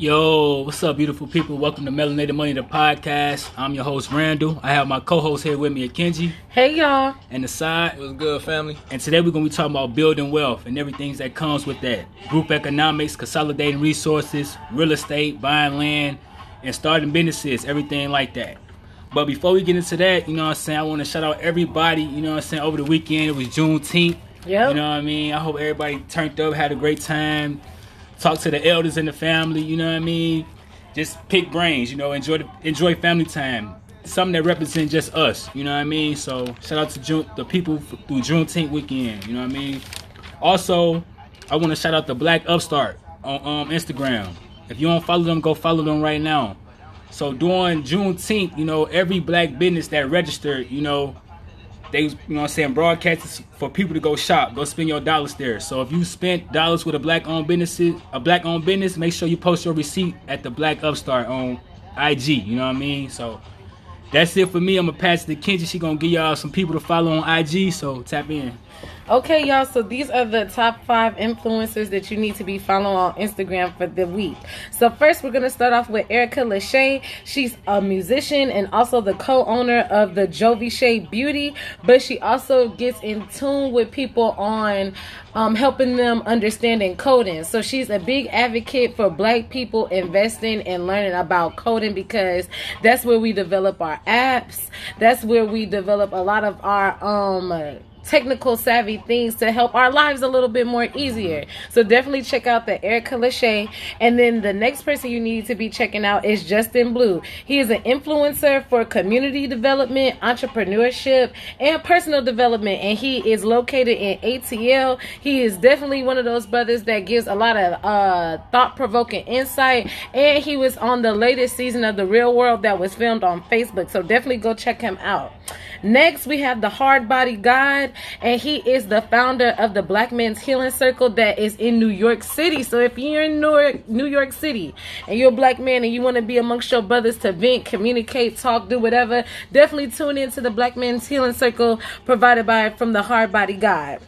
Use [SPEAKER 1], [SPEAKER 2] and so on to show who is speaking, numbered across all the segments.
[SPEAKER 1] Yo, what's up, beautiful people? Welcome to Melanated Money, the podcast. I'm your host, Randall. I have my co-host here with me, Akenji,
[SPEAKER 2] Hey y'all.
[SPEAKER 1] and the side.
[SPEAKER 3] What's good, family?
[SPEAKER 1] And today we're gonna be talking about building wealth and everything that comes with that. Group economics, consolidating resources, real estate, buying land, and starting businesses, everything like that. But before we get into that, you know what I'm saying, I want to shout out everybody, you know what I'm saying, over the weekend. It was Juneteenth.
[SPEAKER 2] Yep.
[SPEAKER 1] You know what I mean? I hope everybody turned up, had a great time. Talk to the elders in the family, you know what I mean? Just pick brains, you know, enjoy the, enjoy family time. Something that represents just us, you know what I mean? So shout out to June, the people through Juneteenth weekend, you know what I mean? Also, I want to shout out the Black Upstart on um, Instagram. If you don't follow them, go follow them right now. So during Juneteenth, you know, every black business that registered, you know, they, you know what I'm saying, broadcast for people to go shop, go spend your dollars there. So if you spent dollars with a black owned business, a black owned business, make sure you post your receipt at the Black Upstart on IG. You know what I mean? So that's it for me. I'm gonna pass it to Kenji. She gonna give y'all some people to follow on IG. So tap in.
[SPEAKER 2] Okay, y'all. So these are the top five influencers that you need to be following on Instagram for the week. So first, we're gonna start off with Erica Lachey. She's a musician and also the co-owner of the Jovi Shea Beauty, but she also gets in tune with people on um, helping them understanding coding. So she's a big advocate for Black people investing and learning about coding because that's where we develop our apps. That's where we develop a lot of our um technical savvy things to help our lives a little bit more easier. So definitely check out the Erica Lachey. And then the next person you need to be checking out is Justin Blue. He is an influencer for community development, entrepreneurship, and personal development. And he is located in ATL. He is definitely one of those brothers that gives a lot of uh, thought provoking insight. And he was on the latest season of The Real World that was filmed on Facebook. So definitely go check him out. Next, we have the Hard Body God, and he is the founder of the Black Men's Healing Circle that is in New York City. So if you're in New York, New York City and you're a black man and you want to be amongst your brothers to vent, communicate, talk, do whatever, definitely tune into the Black Men's Healing Circle provided by from the Hard Body God.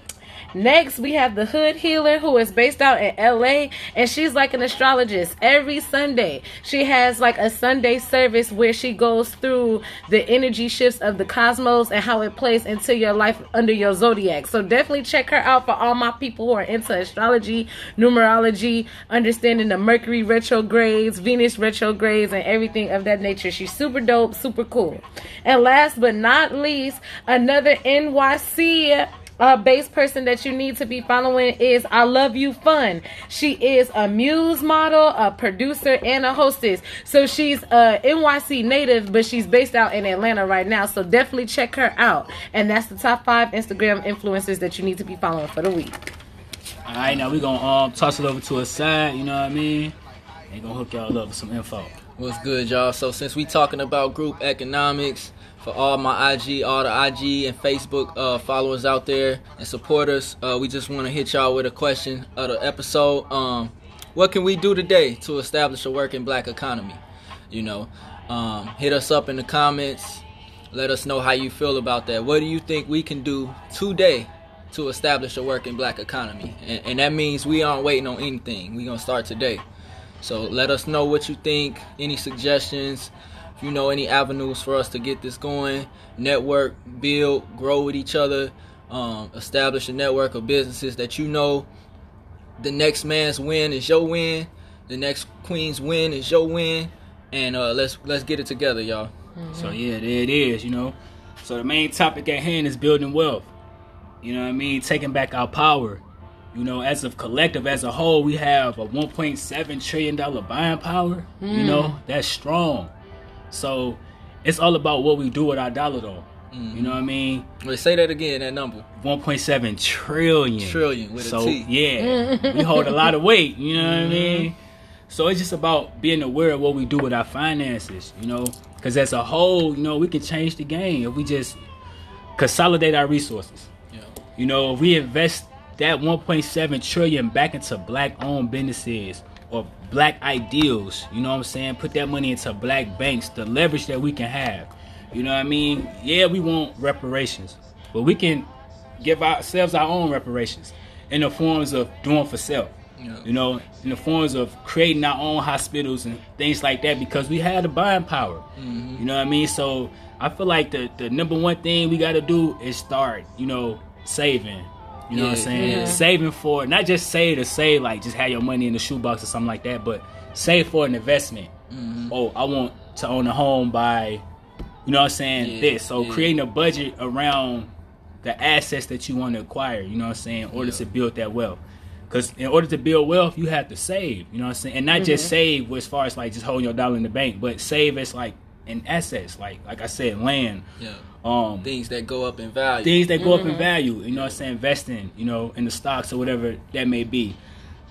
[SPEAKER 2] Next, we have the Hood Healer, who is based out in LA, and she's like an astrologist. Every Sunday, she has like a Sunday service where she goes through the energy shifts of the cosmos and how it plays into your life under your zodiac. So definitely check her out for all my people who are into astrology, numerology, understanding the Mercury retrogrades, Venus retrogrades, and everything of that nature. She's super dope, super cool. And last but not least, another NYC uh, base person that you need to be following is I Love You Fun. She is a muse model, a producer, and a hostess. So she's a NYC native, but she's based out in Atlanta right now. So definitely check her out. And that's the top five Instagram influencers that you need to be following for the week.
[SPEAKER 1] All right, now we're gonna um toss it over to a side. You know what I mean? They gonna hook y'all up with some info.
[SPEAKER 3] What's good, y'all? So since we talking about group economics, for all my IG, all the IG and Facebook uh, followers out there and supporters, uh, we just want to hit y'all with a question of the episode. Um, what can we do today to establish a working black economy? You know, um, hit us up in the comments. Let us know how you feel about that. What do you think we can do today to establish a working black economy? And, and that means we aren't waiting on anything. We're going to start today. So let us know what you think, any suggestions, you know any avenues for us to get this going, network, build, grow with each other, um, establish a network of businesses that you know the next man's win is your win, the next queen's win is your win, and uh, let's let's get it together, y'all.
[SPEAKER 1] So yeah, there it is. You know. So the main topic at hand is building wealth. You know what I mean? Taking back our power. You know, as a collective, as a whole, we have a 1.7 trillion dollar buying power. You know, that's strong. So it's all about what we do with our dollar, though. You mm-hmm. know what I mean?
[SPEAKER 3] Say that again, that number.
[SPEAKER 1] 1.7 trillion.
[SPEAKER 3] Trillion with
[SPEAKER 1] so,
[SPEAKER 3] T.
[SPEAKER 1] yeah, we hold a lot of weight. You know what I mm-hmm. mean? So it's just about being aware of what we do with our finances. You know, because as a whole, you know, we can change the game if we just consolidate our resources.
[SPEAKER 3] Yeah.
[SPEAKER 1] You know, if we invest that 1.7 trillion back into black-owned businesses or black ideals, you know what I'm saying? Put that money into black banks, the leverage that we can have. You know what I mean? Yeah, we want reparations, but we can give ourselves our own reparations in the forms of doing for self.
[SPEAKER 3] Yeah.
[SPEAKER 1] You know, in the forms of creating our own hospitals and things like that because we had the buying power.
[SPEAKER 3] Mm-hmm.
[SPEAKER 1] You know what I mean? So I feel like the the number one thing we got to do is start. You know, saving. You know what I'm saying?
[SPEAKER 2] Yeah.
[SPEAKER 1] Saving for not just save to save like just have your money in the shoebox or something like that, but save for an investment.
[SPEAKER 3] Mm-hmm.
[SPEAKER 1] Oh, I want to own a home by, you know what I'm saying?
[SPEAKER 3] Yeah,
[SPEAKER 1] This. So
[SPEAKER 3] yeah.
[SPEAKER 1] creating a budget around the assets that you want to acquire. You know what I'm saying? In order
[SPEAKER 3] Yeah.
[SPEAKER 1] to build that wealth. Because in order to build wealth, you have to save. You know what I'm saying? And not just save as far as like just holding your dollar in the bank, but save as like in assets, like like I said, land,
[SPEAKER 3] Yeah.
[SPEAKER 1] Um,
[SPEAKER 3] Things that go up in value.
[SPEAKER 1] things that go up in value. You know what I'm saying? Investing, you know, in the stocks or whatever that may be.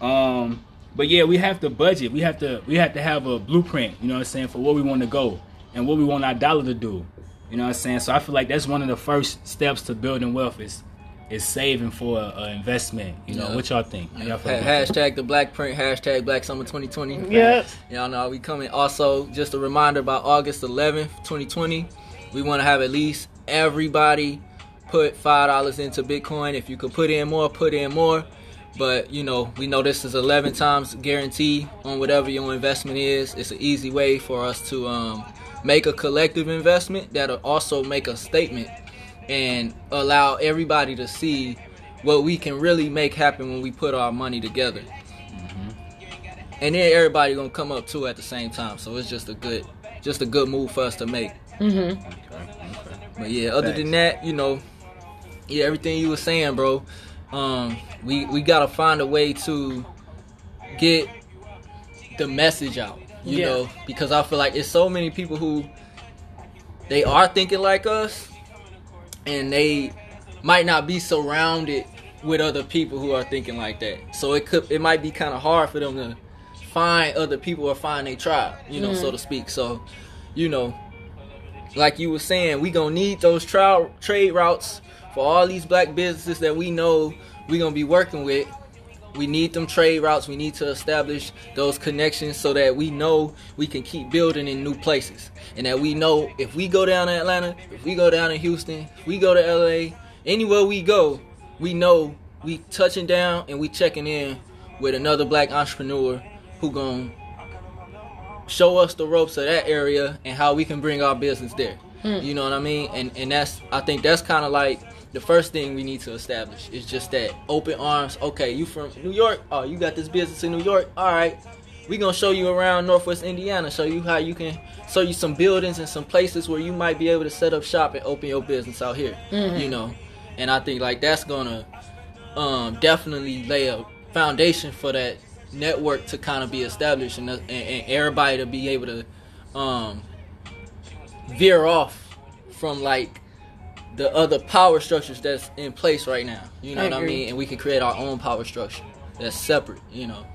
[SPEAKER 1] Um, but yeah, we have to budget. We have to we have to have a blueprint. You know what I'm saying for where we want to go and what we want our dollar to do. You know what I'm saying? So I feel like that's one of the first steps to building wealth is is saving for a, a investment. You know
[SPEAKER 3] Yeah.
[SPEAKER 1] what y'all think? Y'all feel about
[SPEAKER 3] hashtag the black print, hashtag black summer 2020.
[SPEAKER 2] Yep.
[SPEAKER 3] Y'all know we coming. Also, just a reminder about August 11th, 2020. We want to have at least everybody put five dollars into Bitcoin. If you could put in more, put in more. But you know, we know this is 11 times guarantee on whatever your investment is. It's an easy way for us to um, make a collective investment that'll also make a statement and allow everybody to see what we can really make happen when we put our money together and then everybody gonna come up too at the same time. So it's just a good, just a good move for us to make.
[SPEAKER 2] Mm-hmm.
[SPEAKER 3] But yeah, other than that, you know, yeah, everything you were saying, bro. Um, we we gotta find a way to get the message out. You
[SPEAKER 2] Yeah.
[SPEAKER 3] know, because I feel like it's so many people who they are thinking like us, and they might not be surrounded with other people who are thinking like that. So it could it might be kind of hard for them to find other people or find a tribe, you know, so to speak. So, you know, like you were saying, we gonna need those trial trade routes for all these black businesses that we know we gonna be working with. We need them trade routes. We need to establish those connections so that we know we can keep building in new places, and that we know if we go down to Atlanta, if we go down to Houston, if we go to LA, anywhere we go, we know we touching down and we checking in with another black entrepreneur who gonna show us the ropes of that area and how we can bring our business there. You know what I mean? And and that's I think that's kind of like the first thing we need to establish is just that open arms. Okay, you from New York? Oh, you got this business in New York? All right. We gonna show you around Northwest Indiana, show you how you can show you some buildings and some places where you might be able to set up shop and open your business out here. You know, and I think like that's gonna um, definitely lay a foundation for that network to kind of be established and, and, and everybody to be able to um, veer off from like the other power structures that's in place right now. You know
[SPEAKER 2] I
[SPEAKER 3] what I mean? And we can create our own power structure that's separate. You know.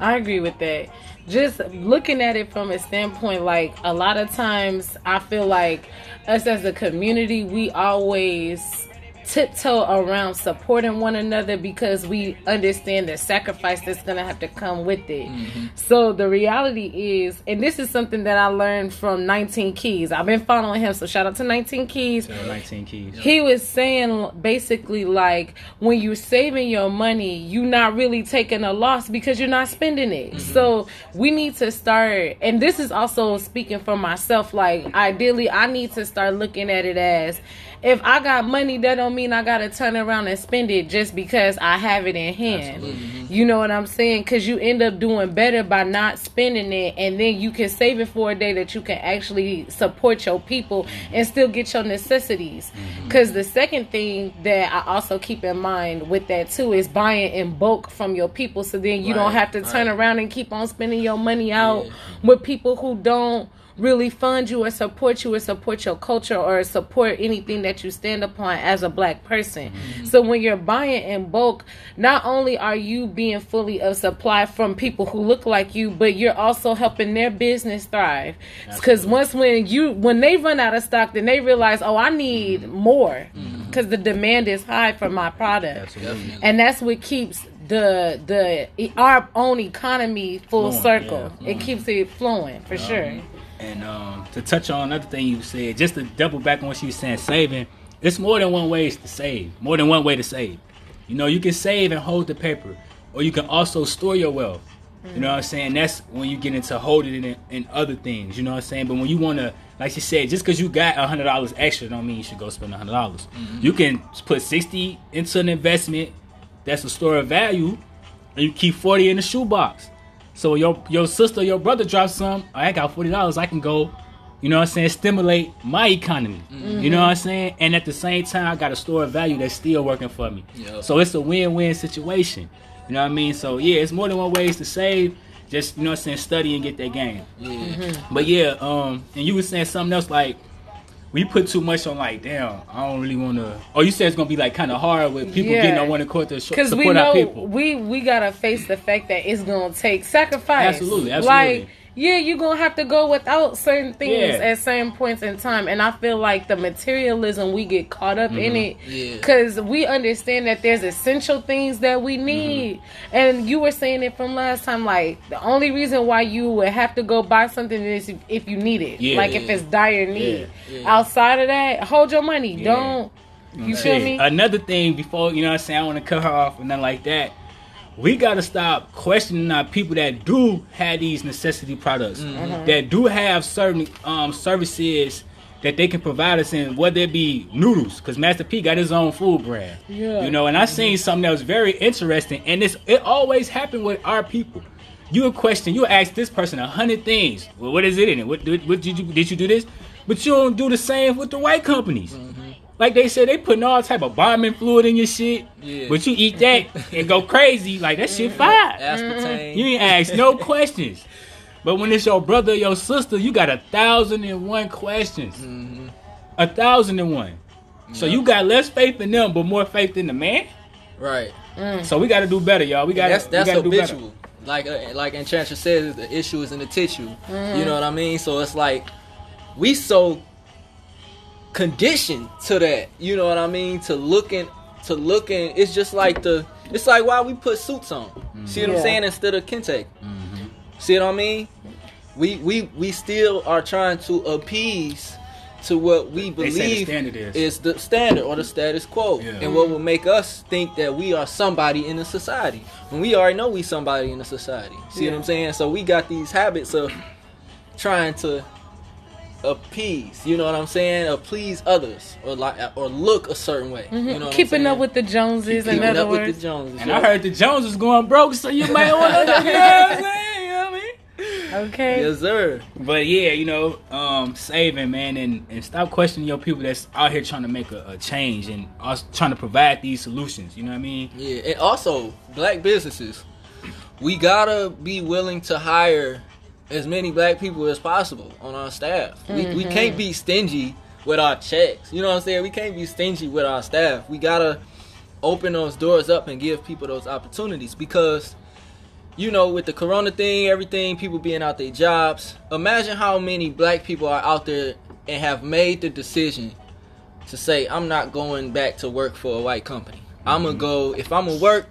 [SPEAKER 2] I agree with that. Just looking at it from a standpoint, like a lot of times, I feel like us as a community, we always tiptoe around supporting one another because we understand the sacrifice that's gonna have to come with it. Mm-hmm. So the reality is, and this is something that I learned from 19 Keys. I've been following him, so shout out to 19 Keys
[SPEAKER 1] So 19 keys.
[SPEAKER 2] he was saying basically like when you're saving your money you're not really taking a loss because you're not spending it mm-hmm. so we need to start and this is also speaking for myself like ideally i need to start looking at it as if i got money that don't mean i gotta turn around and spend it just because i have it in hand. Mm-hmm. You know what i'm saying? Because you end up doing better by not spending it and then you can save it for a day that you can actually support your people and still get your necessities. Mm-hmm. Because the second thing that i also keep in mind with that too is buying in bulk from your people so then you don't have to turn
[SPEAKER 3] right.
[SPEAKER 2] around and keep on spending your money out
[SPEAKER 3] Yeah.
[SPEAKER 2] with people who don't really fund you or support you or support your culture or support anything that you stand upon as a black person. So when you're buying in bulk, not only are you being fully of supply from people who look like you, but you're also helping their business thrive. Cuz once when you when they run out of stock, then they realize, "Oh, I need more." Cuz the demand is high for my product.
[SPEAKER 3] Definitely.
[SPEAKER 2] And that's what keeps the the our own economy full
[SPEAKER 1] Flowing,
[SPEAKER 2] circle.
[SPEAKER 1] yeah,
[SPEAKER 2] It keeps it flowing for sure.
[SPEAKER 1] And um, to touch on another thing you said, just to double back on what you were saying, saving. It's more than one way to save. More than one way to save. You know, you can save and hold the paper. or you can also store your wealth. You know what I'm saying? That's when you get into holding it in, other things. You know what I'm saying? But when you want to, like you said, just because you got hundred dollars extra, don't mean you should go spend a hundred dollars. You can put sixty into an investment that's a store of value, and you keep forty in the shoebox. So your your sister, your brother drops some. I got forty dollars. I can go. You know what I'm saying? Stimulate my economy. You know what I'm saying? And at the same time, I got a store of value that's still working for me.
[SPEAKER 3] Yep.
[SPEAKER 1] So it's a win-win situation. You know what I mean? So yeah, it's more than one ways to save. Just you know what I'm saying, study and get that game.
[SPEAKER 3] Yeah.
[SPEAKER 1] But yeah, um, and you were saying something else like we put too much on like, damn, I don't really want to. Oh, you said it's gonna be like kind of hard with people
[SPEAKER 2] Yeah.
[SPEAKER 1] getting on one accord to sh-
[SPEAKER 2] Because
[SPEAKER 1] support
[SPEAKER 2] we know
[SPEAKER 1] our people.
[SPEAKER 2] we we gotta face the fact that it's gonna take sacrifice.
[SPEAKER 1] Absolutely, absolutely.
[SPEAKER 2] Like yeah, you're gonna have to go without certain things
[SPEAKER 1] Yeah.
[SPEAKER 2] at certain points in time, and I feel like the materialism we get caught up in mm-hmm. it
[SPEAKER 3] Yeah.
[SPEAKER 2] because we understand that there's essential things that we mm-hmm. need, and you were saying it from last time. Like the only reason why you would have to go buy something is if, if you need it,
[SPEAKER 1] Yeah.
[SPEAKER 2] like if it's dire need.
[SPEAKER 3] Yeah. Yeah.
[SPEAKER 2] Outside of that, hold your money.
[SPEAKER 1] Yeah.
[SPEAKER 2] Don't. You feel
[SPEAKER 1] Shit.
[SPEAKER 2] me?
[SPEAKER 1] Another thing before you know what I'm saying, I want to cut her off and nothing like that. We gotta stop questioning our people that do have these necessity products,
[SPEAKER 2] Mm-hmm.
[SPEAKER 1] that do have certain um, services that they can provide us in, whether it be noodles, because Master P got his own food brand.
[SPEAKER 2] Yeah.
[SPEAKER 1] You know, and I seen something that was very interesting, and it's it always happened with our people. You would question, you would ask this person a hundred things. Well, what is it in it? What, what, what did you did you do this? But you don't do the same with the white companies. Like they said, they putting all type of bombing fluid in your shit.
[SPEAKER 3] Yeah.
[SPEAKER 1] But you eat that and go crazy, like that shit mm-hmm. fire.
[SPEAKER 3] Aspartame. Mm-hmm.
[SPEAKER 1] You ain't ask no questions. But when it's your brother or your sister, you got a thousand and one questions. Mm-hmm. A thousand and one. So you got less faith in them, but more faith in the man.
[SPEAKER 3] Right. Mm.
[SPEAKER 1] So we got to do better, y'all. We got
[SPEAKER 3] that's
[SPEAKER 1] to
[SPEAKER 3] that's
[SPEAKER 1] gotta do better.
[SPEAKER 3] habitual. Like uh, like Enchantress says, the issue is in the tissue. You mm. know what I mean? So it's like we so conditioned to that. You know what I mean? To looking to looking. It's just like the. It's like why we put suits on. Mm-hmm. See what
[SPEAKER 2] Yeah.
[SPEAKER 3] I'm saying? Instead of kente. Mm-hmm. See what I mean? We we we still are trying to appease to what we
[SPEAKER 1] They say the
[SPEAKER 3] believe
[SPEAKER 1] is.
[SPEAKER 3] is the standard or the status quo,
[SPEAKER 1] Yeah.
[SPEAKER 3] and what will make us think that we are somebody in the society when we already know we somebody in the society. See what I'm saying? So we got these habits of trying to appease. You know what I'm saying? Or please others, or like or look a certain way. You know what I'm
[SPEAKER 2] Keeping up with the Joneses, in
[SPEAKER 3] keeping
[SPEAKER 2] other
[SPEAKER 3] up with
[SPEAKER 2] words.
[SPEAKER 3] the Joneses.
[SPEAKER 1] And
[SPEAKER 3] yo.
[SPEAKER 1] I heard the Jones was going broke, so you might want to, you know what I'm saying? You know what I mean?
[SPEAKER 2] Okay.
[SPEAKER 3] yes, sir.
[SPEAKER 1] But yeah, you know, um, saving man, and, and stop questioning your people that's out here trying to make a, a change and us trying to provide these solutions. You know what I mean?
[SPEAKER 3] Yeah, and also black businesses, we gotta be willing to hire as many black people as possible on our staff. We, we mm-hmm. can't be stingy with our checks. You know what I'm saying? We can't be stingy with our staff. We gotta open those doors up and give people those opportunities because you know with the corona thing everything people being out their jobs imagine how many black people are out there and have made the decision to say i'm not going back to work for a white company i'm gonna mm-hmm. go if i'm gonna work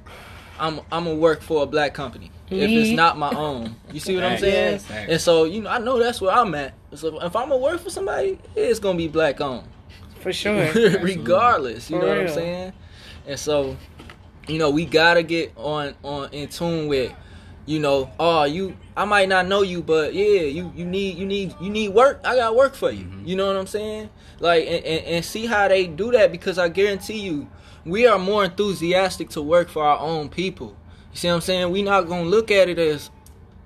[SPEAKER 3] i'm i'm gonna work for a black company if it's not my own you see what i'm saying
[SPEAKER 1] Yes.
[SPEAKER 3] And so you know i know that's where i'm at so if i'm gonna work for somebody it's gonna be black owned
[SPEAKER 2] For sure.
[SPEAKER 3] regardless. You
[SPEAKER 2] For
[SPEAKER 3] know what I'm saying? And so, you know, we gotta get on on in tune with, you know, oh you I might not know you, but yeah, you you need you need you need work. I got work for you. You know what I'm saying? Like and, and, and see how they do that because I guarantee you, we are more enthusiastic to work for our own people. You see what I'm saying? We not gonna look at it as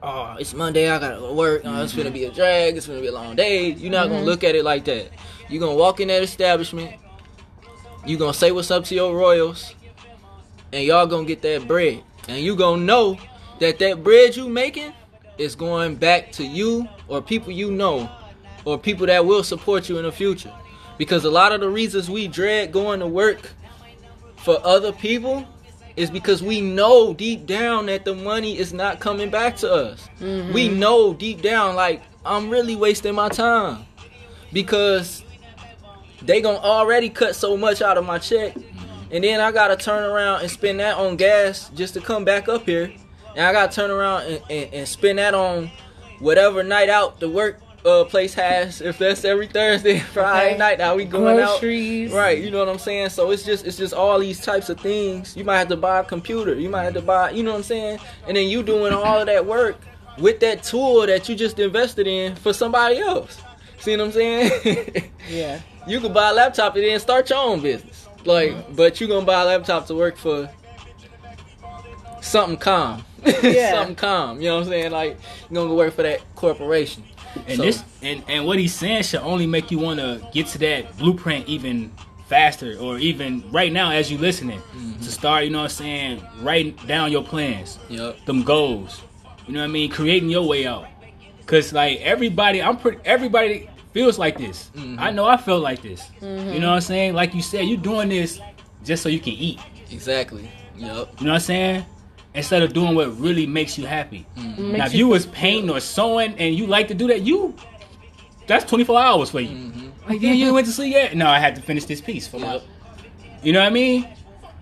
[SPEAKER 3] oh, it's Monday, I gotta go to work. Oh, it's gonna mm-hmm. be a drag. It's gonna be a long day. You're not gonna mm-hmm. look at it like that. You're gonna walk in that establishment. You gonna say what's up to your royals, and y'all gonna get that bread, and you gonna know that that bread you making is going back to you or people you know, or people that will support you in the future. Because a lot of the reasons we dread going to work for other people is because we know deep down that the money is not coming back to us. Mm-hmm. We know deep down, like, I'm really wasting my time. Because they gonna already cut so much out of my check. Mm-hmm. And then I gotta turn around and spend that on gas just to come back up here. And I gotta turn around and, and, and spend that on whatever night out to work uh, place has. If that's every Thursday, Friday
[SPEAKER 2] Okay.
[SPEAKER 3] night, how we going
[SPEAKER 2] Groceries.
[SPEAKER 3] out? Right, you know what I'm saying. So it's just it's just all these types of things. You might have to buy a computer. You might have to buy, you know what I'm saying. And then you doing all of that work with that tool that you just invested in for somebody else. See what I'm saying?
[SPEAKER 2] Yeah.
[SPEAKER 3] you could buy a laptop and then start your own business. Like, but you gonna buy a laptop to work for something calm.
[SPEAKER 2] Yeah.
[SPEAKER 3] something calm. You know what I'm saying? Like, you gonna go work for that corporation.
[SPEAKER 1] And
[SPEAKER 3] So-
[SPEAKER 1] this and, and what he's saying should only make you want to get to that blueprint even faster or even right now as you listening
[SPEAKER 3] Mm-hmm.
[SPEAKER 1] to start, you know what I'm saying, writing down your plans,
[SPEAKER 3] Yep.
[SPEAKER 1] them goals. You know what I mean? Creating your way out. Cause like everybody, I'm pretty everybody feels like this.
[SPEAKER 3] Mhm.
[SPEAKER 1] I know I feel like this. You know what I'm saying? Like you said, you're doing this just so you can eat.
[SPEAKER 3] Exactly. Yep.
[SPEAKER 1] You know what I'm saying? Instead of doing what really makes you happy.
[SPEAKER 2] Makes
[SPEAKER 1] now, if you was painting or sewing and you like to do that, you that's 24 hours for you.
[SPEAKER 3] Mhm.
[SPEAKER 1] Like, yeah, you went to sleep yet? No, I had to finish this piece for my. You know what I mean?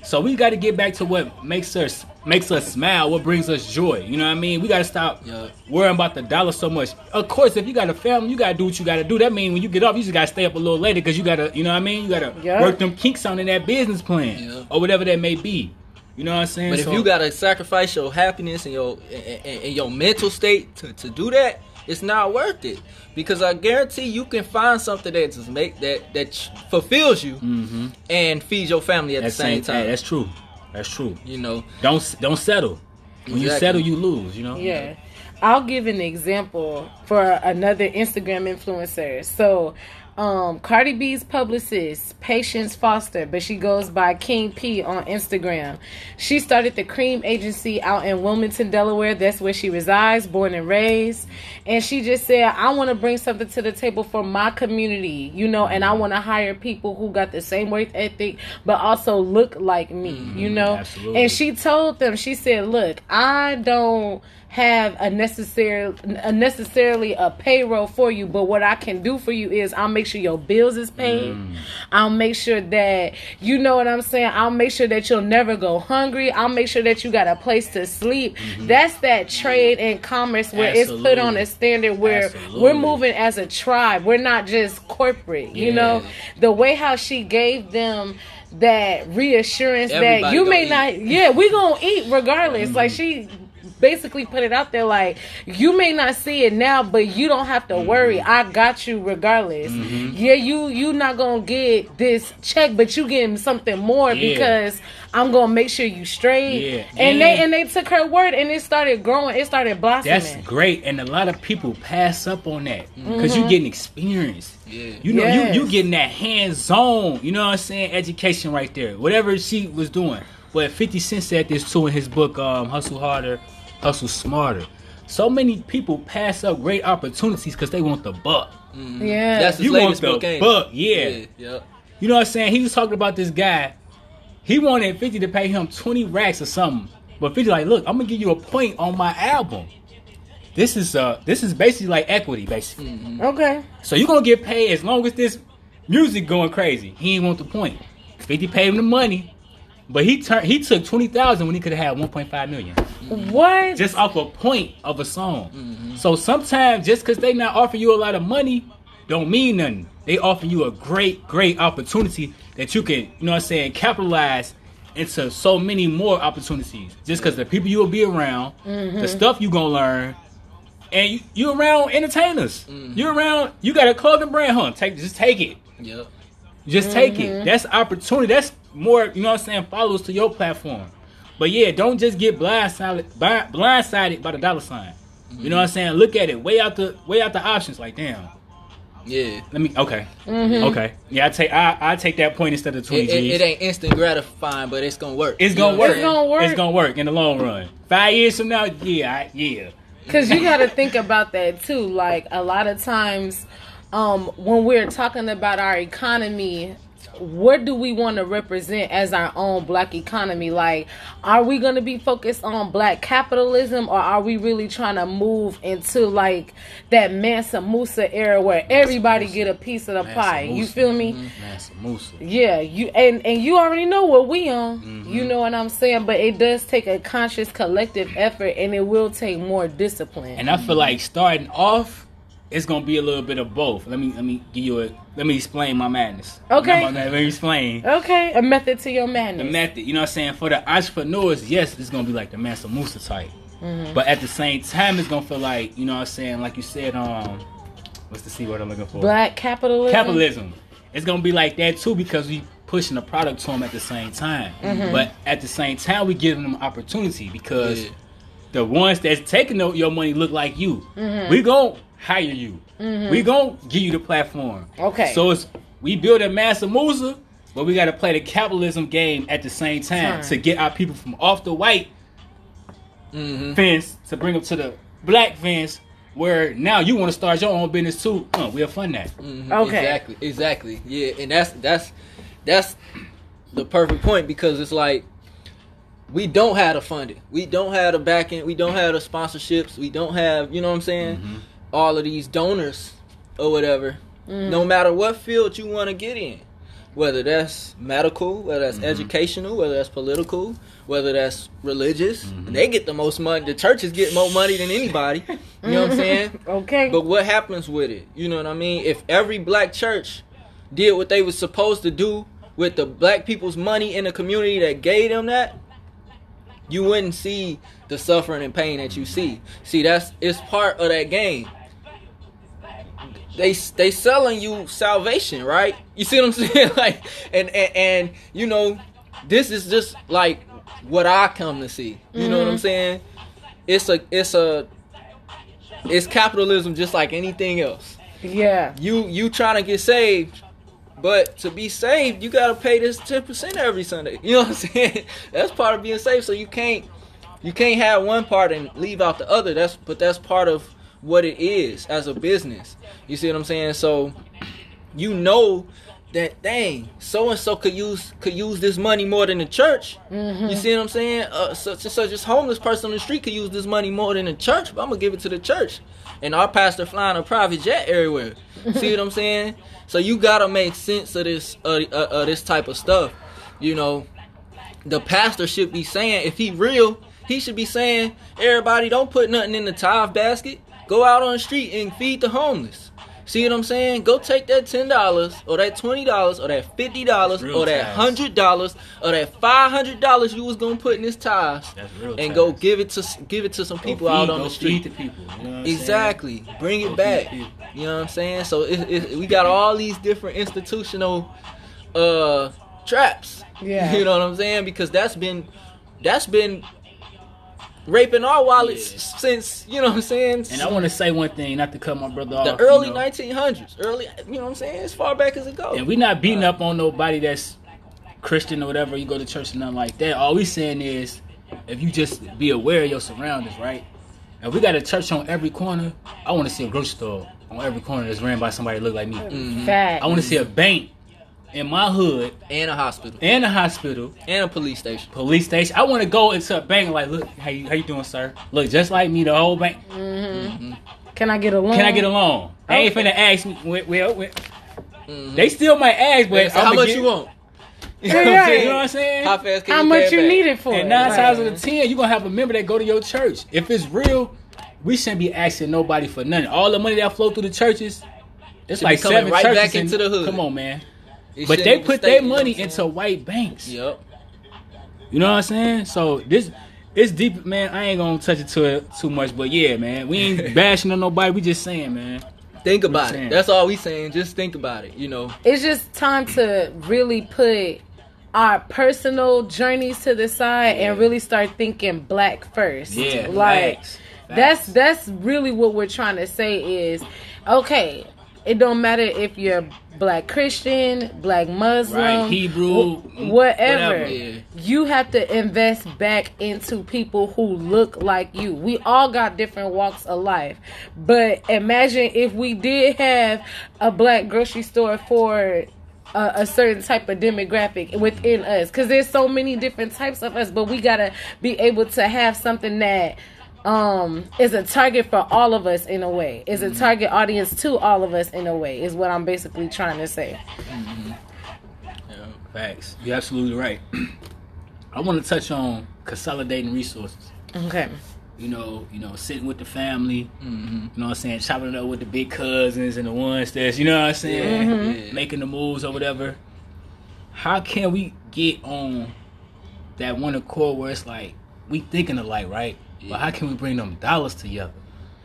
[SPEAKER 1] So we got to get back to what makes us makes us smile, what brings us joy. You know what I mean? We got to stop worrying about the dollar so much. Of course, if you got a family, you got to do what you got to do. That means when you get up, you just got to stay up a little later because you got to, you know what I mean? You got to work them kinks on in that business plan or whatever that may be. You know what I'm saying?
[SPEAKER 3] But if
[SPEAKER 1] So-
[SPEAKER 3] you gotta sacrifice your happiness and your and, and- and your mental state to, to do that, it's not worth it. Because I guarantee you can find something that just make that that fulfills you
[SPEAKER 1] Mhm.
[SPEAKER 3] and feeds your family at
[SPEAKER 1] That's
[SPEAKER 3] the same
[SPEAKER 1] hey,
[SPEAKER 3] time.
[SPEAKER 1] that's true. That's true.
[SPEAKER 3] you know.
[SPEAKER 1] Don't don't settle. When you settle, you lose. You know.
[SPEAKER 2] Yeah. I'll give an example for another Instagram influencer. So, um, Cardi B's publicist, Patience Foster, but she goes by King P on Instagram. She started the Cream Agency out in Wilmington, Delaware. That's where she resides, born and raised. And she just said, I want to bring something to the table for my community, you know, and I want to hire people who got the same work ethic, but also look like me, you know.
[SPEAKER 1] absolutely.
[SPEAKER 2] And she told them, she said, "Look, I don't have a necessary a necessarily a payroll for you, but what I can do for you is I'll make sure your bills is paid. Mm. I'll make sure that you know what I'm saying. I'll make sure that you'll never go hungry. I'll make sure that you got a place to sleep. Mm-hmm. That's that trade and commerce where it's put on a standard where
[SPEAKER 1] Absolutely.
[SPEAKER 2] we're moving as a tribe. We're not just corporate. You
[SPEAKER 1] Yeah.
[SPEAKER 2] know the way how she gave them that reassurance that you may
[SPEAKER 3] eat.
[SPEAKER 2] not yeah we gonna eat regardless mm-hmm. like she basically put it out there like you may not see it now but you don't have to worry mm-hmm. i got you regardless mm-hmm. yeah you you not gonna get this check but you getting something more
[SPEAKER 1] Yeah.
[SPEAKER 2] because i'm gonna make sure you straight
[SPEAKER 1] Yeah.
[SPEAKER 2] and
[SPEAKER 1] Yeah.
[SPEAKER 2] they and they took her word and it started growing it started blossoming
[SPEAKER 1] That's great, and a lot of people pass up on that because you mm-hmm. getting experience.
[SPEAKER 3] Yeah.
[SPEAKER 1] You know,
[SPEAKER 2] Yes.
[SPEAKER 1] you you getting that hands on. You know what I'm saying? Education right there. Whatever she was doing. But 50 Cent said this too in his book, um, Hustle Harder, Hustle Smarter. So many people pass up great opportunities because they want the buck.
[SPEAKER 2] yeah
[SPEAKER 3] That's his
[SPEAKER 1] You want
[SPEAKER 3] latest
[SPEAKER 1] the
[SPEAKER 3] book,
[SPEAKER 1] buck, yeah.
[SPEAKER 3] yeah. Yep.
[SPEAKER 1] You know what I'm saying? He was talking about this guy. He wanted 50 to pay him 20 racks or something. But 50 like, look, I'm gonna give you a point on my album. This is uh this is basically like equity, basically.
[SPEAKER 2] okay
[SPEAKER 1] So you're gonna get paid as long as this music going crazy. He ain't want the point. 50 paid him the money. But he turned he took twenty thousand when he could have had 1.5 million.
[SPEAKER 2] what
[SPEAKER 1] Just off a point of a song. Mm-hmm. So sometimes just cause they not offer you a lot of money, don't mean nothing. They offer you a great, great opportunity that you can, you know what I'm saying, capitalize into so many more opportunities. Just cause the people you will be around, mm-hmm. the stuff you gonna learn, and you, you around entertainers. Mm-hmm. You around you got a clothing brand, huh? Take just take it.
[SPEAKER 3] Yep.
[SPEAKER 1] Just take it. That's opportunity. That's more, you know what I'm saying, followers to your platform. But yeah, don't just get blindsided blind, blindsided by the dollar sign. You know what I'm saying? Look at it. Way out the way out the options. Like, damn.
[SPEAKER 3] Yeah.
[SPEAKER 1] Let me okay. Okay. Yeah, I take I I take that point instead of 20
[SPEAKER 3] It, it,
[SPEAKER 1] G's.
[SPEAKER 3] it ain't instant gratifying, but it's gonna work.
[SPEAKER 1] it's gonna
[SPEAKER 3] what
[SPEAKER 1] work.
[SPEAKER 2] It's gonna work.
[SPEAKER 1] It's gonna work in the long run. Five years from now, yeah, I, yeah.
[SPEAKER 2] Cause you got to think about that too. Like a lot of times, um, when we're talking about our economy, what do we want to represent as our own black economy? Like, are we going to be focused on black capitalism, or are we really trying to move into like that Mansa Musa era where everybody get a piece of the
[SPEAKER 1] Mansa
[SPEAKER 2] pie? You feel me?
[SPEAKER 1] Mansa Musa.
[SPEAKER 2] Yeah, you and and you already know what we on.
[SPEAKER 1] Mm-hmm.
[SPEAKER 2] You know what I'm saying, but it does take a conscious collective effort, and it will take more discipline.
[SPEAKER 1] And I feel like starting off it's gonna be a little bit of both. Let me let me give you a let me explain my madness.
[SPEAKER 2] Okay.
[SPEAKER 1] Let me, let me explain
[SPEAKER 2] Okay, a method to your madness.
[SPEAKER 1] the
[SPEAKER 2] madness.
[SPEAKER 1] method. You know what I'm saying? For the entrepreneurs, yes, it's gonna be like the Mansa Musa type.
[SPEAKER 2] Mm-hmm.
[SPEAKER 1] But at the same time, it's gonna feel like you know what I'm saying. Like you said, um, what's the c word I'm looking for?
[SPEAKER 2] Black capitalism.
[SPEAKER 1] capitalism. It's gonna be like that too because we pushing the product to them at the same time.
[SPEAKER 2] Mm-hmm.
[SPEAKER 1] But at the same time, we giving them opportunity because
[SPEAKER 3] Yeah.
[SPEAKER 1] the ones that's taking the- your money look like you.
[SPEAKER 2] Mm-hmm.
[SPEAKER 1] We gon' hire you. We gon' give you the platform.
[SPEAKER 2] Okay.
[SPEAKER 1] So it's we build a Mansa Musa, but we got to play the capitalism game at the same time
[SPEAKER 2] Time.
[SPEAKER 1] to get our people from off the white
[SPEAKER 3] Mm-hmm.
[SPEAKER 1] fence to bring them to the black fence. Where now you want to start your own business too? Uh, we'll fund that.
[SPEAKER 3] Mhm,
[SPEAKER 2] Okay.
[SPEAKER 3] Exactly. Exactly. Yeah, and that's that's that's the perfect point because it's like we don't have the funding, we don't have the backing, we don't have the sponsorships, we don't have you know what I'm saying,
[SPEAKER 1] Mm-hmm.
[SPEAKER 3] All of these donors or whatever. No matter what field you want to get in, whether that's medical, whether that's
[SPEAKER 1] Mm-hmm.
[SPEAKER 3] educational, whether that's political, whether that's religious,
[SPEAKER 1] Mm-hmm.
[SPEAKER 3] and they get the most money. The churches get more money than anybody. You know what I'm saying?
[SPEAKER 2] Okay.
[SPEAKER 3] But what happens with it? You know what I mean? If every black church did what they was supposed to do with the black people's money in the community that gave them that, you wouldn't see the suffering and pain that you see. See, that's it's part of that game. They they selling you salvation, right? You see what I'm saying? Like, and and, and you know, this is just like what I come to see. You know what I'm mm-hmm. saying? It's a it's a it's capitalism just like anything else.
[SPEAKER 2] yeah.
[SPEAKER 3] You you trying to get saved, but to be saved, you gotta pay this ten percent every Sunday. You know what I'm saying? That's part of being saved. So you can't you can't have one part and leave out the other. That's but that's part of what it is as a business. You see what I'm saying? So you know that dang, so and so could use could use this money more than the church. You see what I'm saying? Uh, such and such this homeless person on the street could use this money more than the church, but I'm gonna give it to the church. And our pastor flying a private jet everywhere. see what I'm saying? So you gotta make sense of this uh, uh, uh, this type of stuff. You know, the pastor should be saying if he real, he should be saying everybody don't put nothing in the tithe basket. Go out on the street and feed the homeless. See what I'm saying? Go take that ten dollars or that twenty dollars or that fifty dollars or that hundred dollars or that five hundred dollars you was gonna put in this tithes
[SPEAKER 1] That's real
[SPEAKER 3] and go give it to give it to some people
[SPEAKER 1] feed-
[SPEAKER 3] out on
[SPEAKER 1] go
[SPEAKER 3] the street.
[SPEAKER 1] feed the people. You know what I'm saying?
[SPEAKER 3] Exactly. Bring it
[SPEAKER 1] feed
[SPEAKER 3] back. You know what I'm saying? So it, it, we got all these different institutional uh traps.
[SPEAKER 2] Yeah.
[SPEAKER 3] You know what I'm saying? Because that's been that's been raping our wallets
[SPEAKER 1] Yeah.
[SPEAKER 3] since you know what I'm saying.
[SPEAKER 1] And I want to say one thing, not to cut my brother off.
[SPEAKER 3] the
[SPEAKER 1] you
[SPEAKER 3] early
[SPEAKER 1] know.
[SPEAKER 3] 1900s, early you know what I'm saying? As far back as it goes.
[SPEAKER 1] And we not beating up on nobody that's Christian or whatever. You go to church and nothing like that. All we saying is, if you just be aware of your surroundings, right? If we got a church on every corner, I want to see a grocery store on every corner that's ran by somebody that look like me.
[SPEAKER 3] Mhm.
[SPEAKER 2] Fact.
[SPEAKER 1] I want to see a bank in my hood
[SPEAKER 3] and a hospital
[SPEAKER 1] and a hospital,
[SPEAKER 3] and a police station.
[SPEAKER 1] police station. I want to go into a bank like, look, how you, how you doing, sir? Look just like me, the whole bank.
[SPEAKER 2] Can I get a loan?
[SPEAKER 1] Can I get a loan? They ain't
[SPEAKER 2] Okay.
[SPEAKER 1] finna ask me. Well, well, well,
[SPEAKER 3] Mhm.
[SPEAKER 1] they still might ask, but
[SPEAKER 3] So how much
[SPEAKER 1] get-
[SPEAKER 3] you want?
[SPEAKER 1] You know what I'm saying?
[SPEAKER 2] Right.
[SPEAKER 1] You know what I'm saying?
[SPEAKER 3] How fast can
[SPEAKER 2] How
[SPEAKER 3] you
[SPEAKER 2] much you
[SPEAKER 3] back?
[SPEAKER 2] need it for?
[SPEAKER 1] And nine
[SPEAKER 2] Right.
[SPEAKER 1] times out of ten, you're gonna have a member that go to your church. If it's real, we shouldn't be asking nobody for nothing. All the money that flow through the churches, it's
[SPEAKER 3] Should be
[SPEAKER 1] like
[SPEAKER 3] coming
[SPEAKER 1] seven
[SPEAKER 3] right
[SPEAKER 1] churches.
[SPEAKER 3] back
[SPEAKER 1] in-
[SPEAKER 3] into the hood.
[SPEAKER 1] Come on, man.
[SPEAKER 3] It
[SPEAKER 1] But they put
[SPEAKER 3] the
[SPEAKER 1] their
[SPEAKER 3] state, you know
[SPEAKER 1] money into white banks.
[SPEAKER 3] Yep.
[SPEAKER 1] You know what I'm saying? So this, it's deep, man. I ain't gonna touch it too too much, but yeah, man. We ain't bashing on nobody. We just saying, man.
[SPEAKER 3] Think about it.
[SPEAKER 1] saying.
[SPEAKER 3] That's all we saying. Just think about it. You know.
[SPEAKER 2] It's just time to really put our personal journeys to the side and really start thinking black first.
[SPEAKER 1] Yeah,
[SPEAKER 2] like
[SPEAKER 1] facts.
[SPEAKER 2] that's that's really what we're trying to say is okay. It don't matter if you're black Christian, black Muslim,
[SPEAKER 1] Right, Hebrew,
[SPEAKER 2] wh- whatever.
[SPEAKER 1] whatever.
[SPEAKER 3] Yeah.
[SPEAKER 2] You have to invest back into people who look like you. We all got different walks of life. But imagine if we did have a black grocery store for a, a certain type of demographic within us. Because there's so many different types of us, but we got to be able to have something that um is a target for all of us in a way is a target audience to all of us in a way is what i'm basically trying to say
[SPEAKER 1] Facts. You're absolutely right. I want to touch on consolidating resources.
[SPEAKER 2] okay
[SPEAKER 1] You know, you know, sitting with the family.
[SPEAKER 3] Mm-hmm.
[SPEAKER 1] You know what I'm saying? Chopping it up with the big cousins and the ones that's, you know what I'm saying?
[SPEAKER 3] Mhm. Yeah.
[SPEAKER 1] Making the moves or whatever. How can we get on that one accord where it's like we thinking alike, right?
[SPEAKER 3] Yeah.
[SPEAKER 1] But how can we bring them dollars together?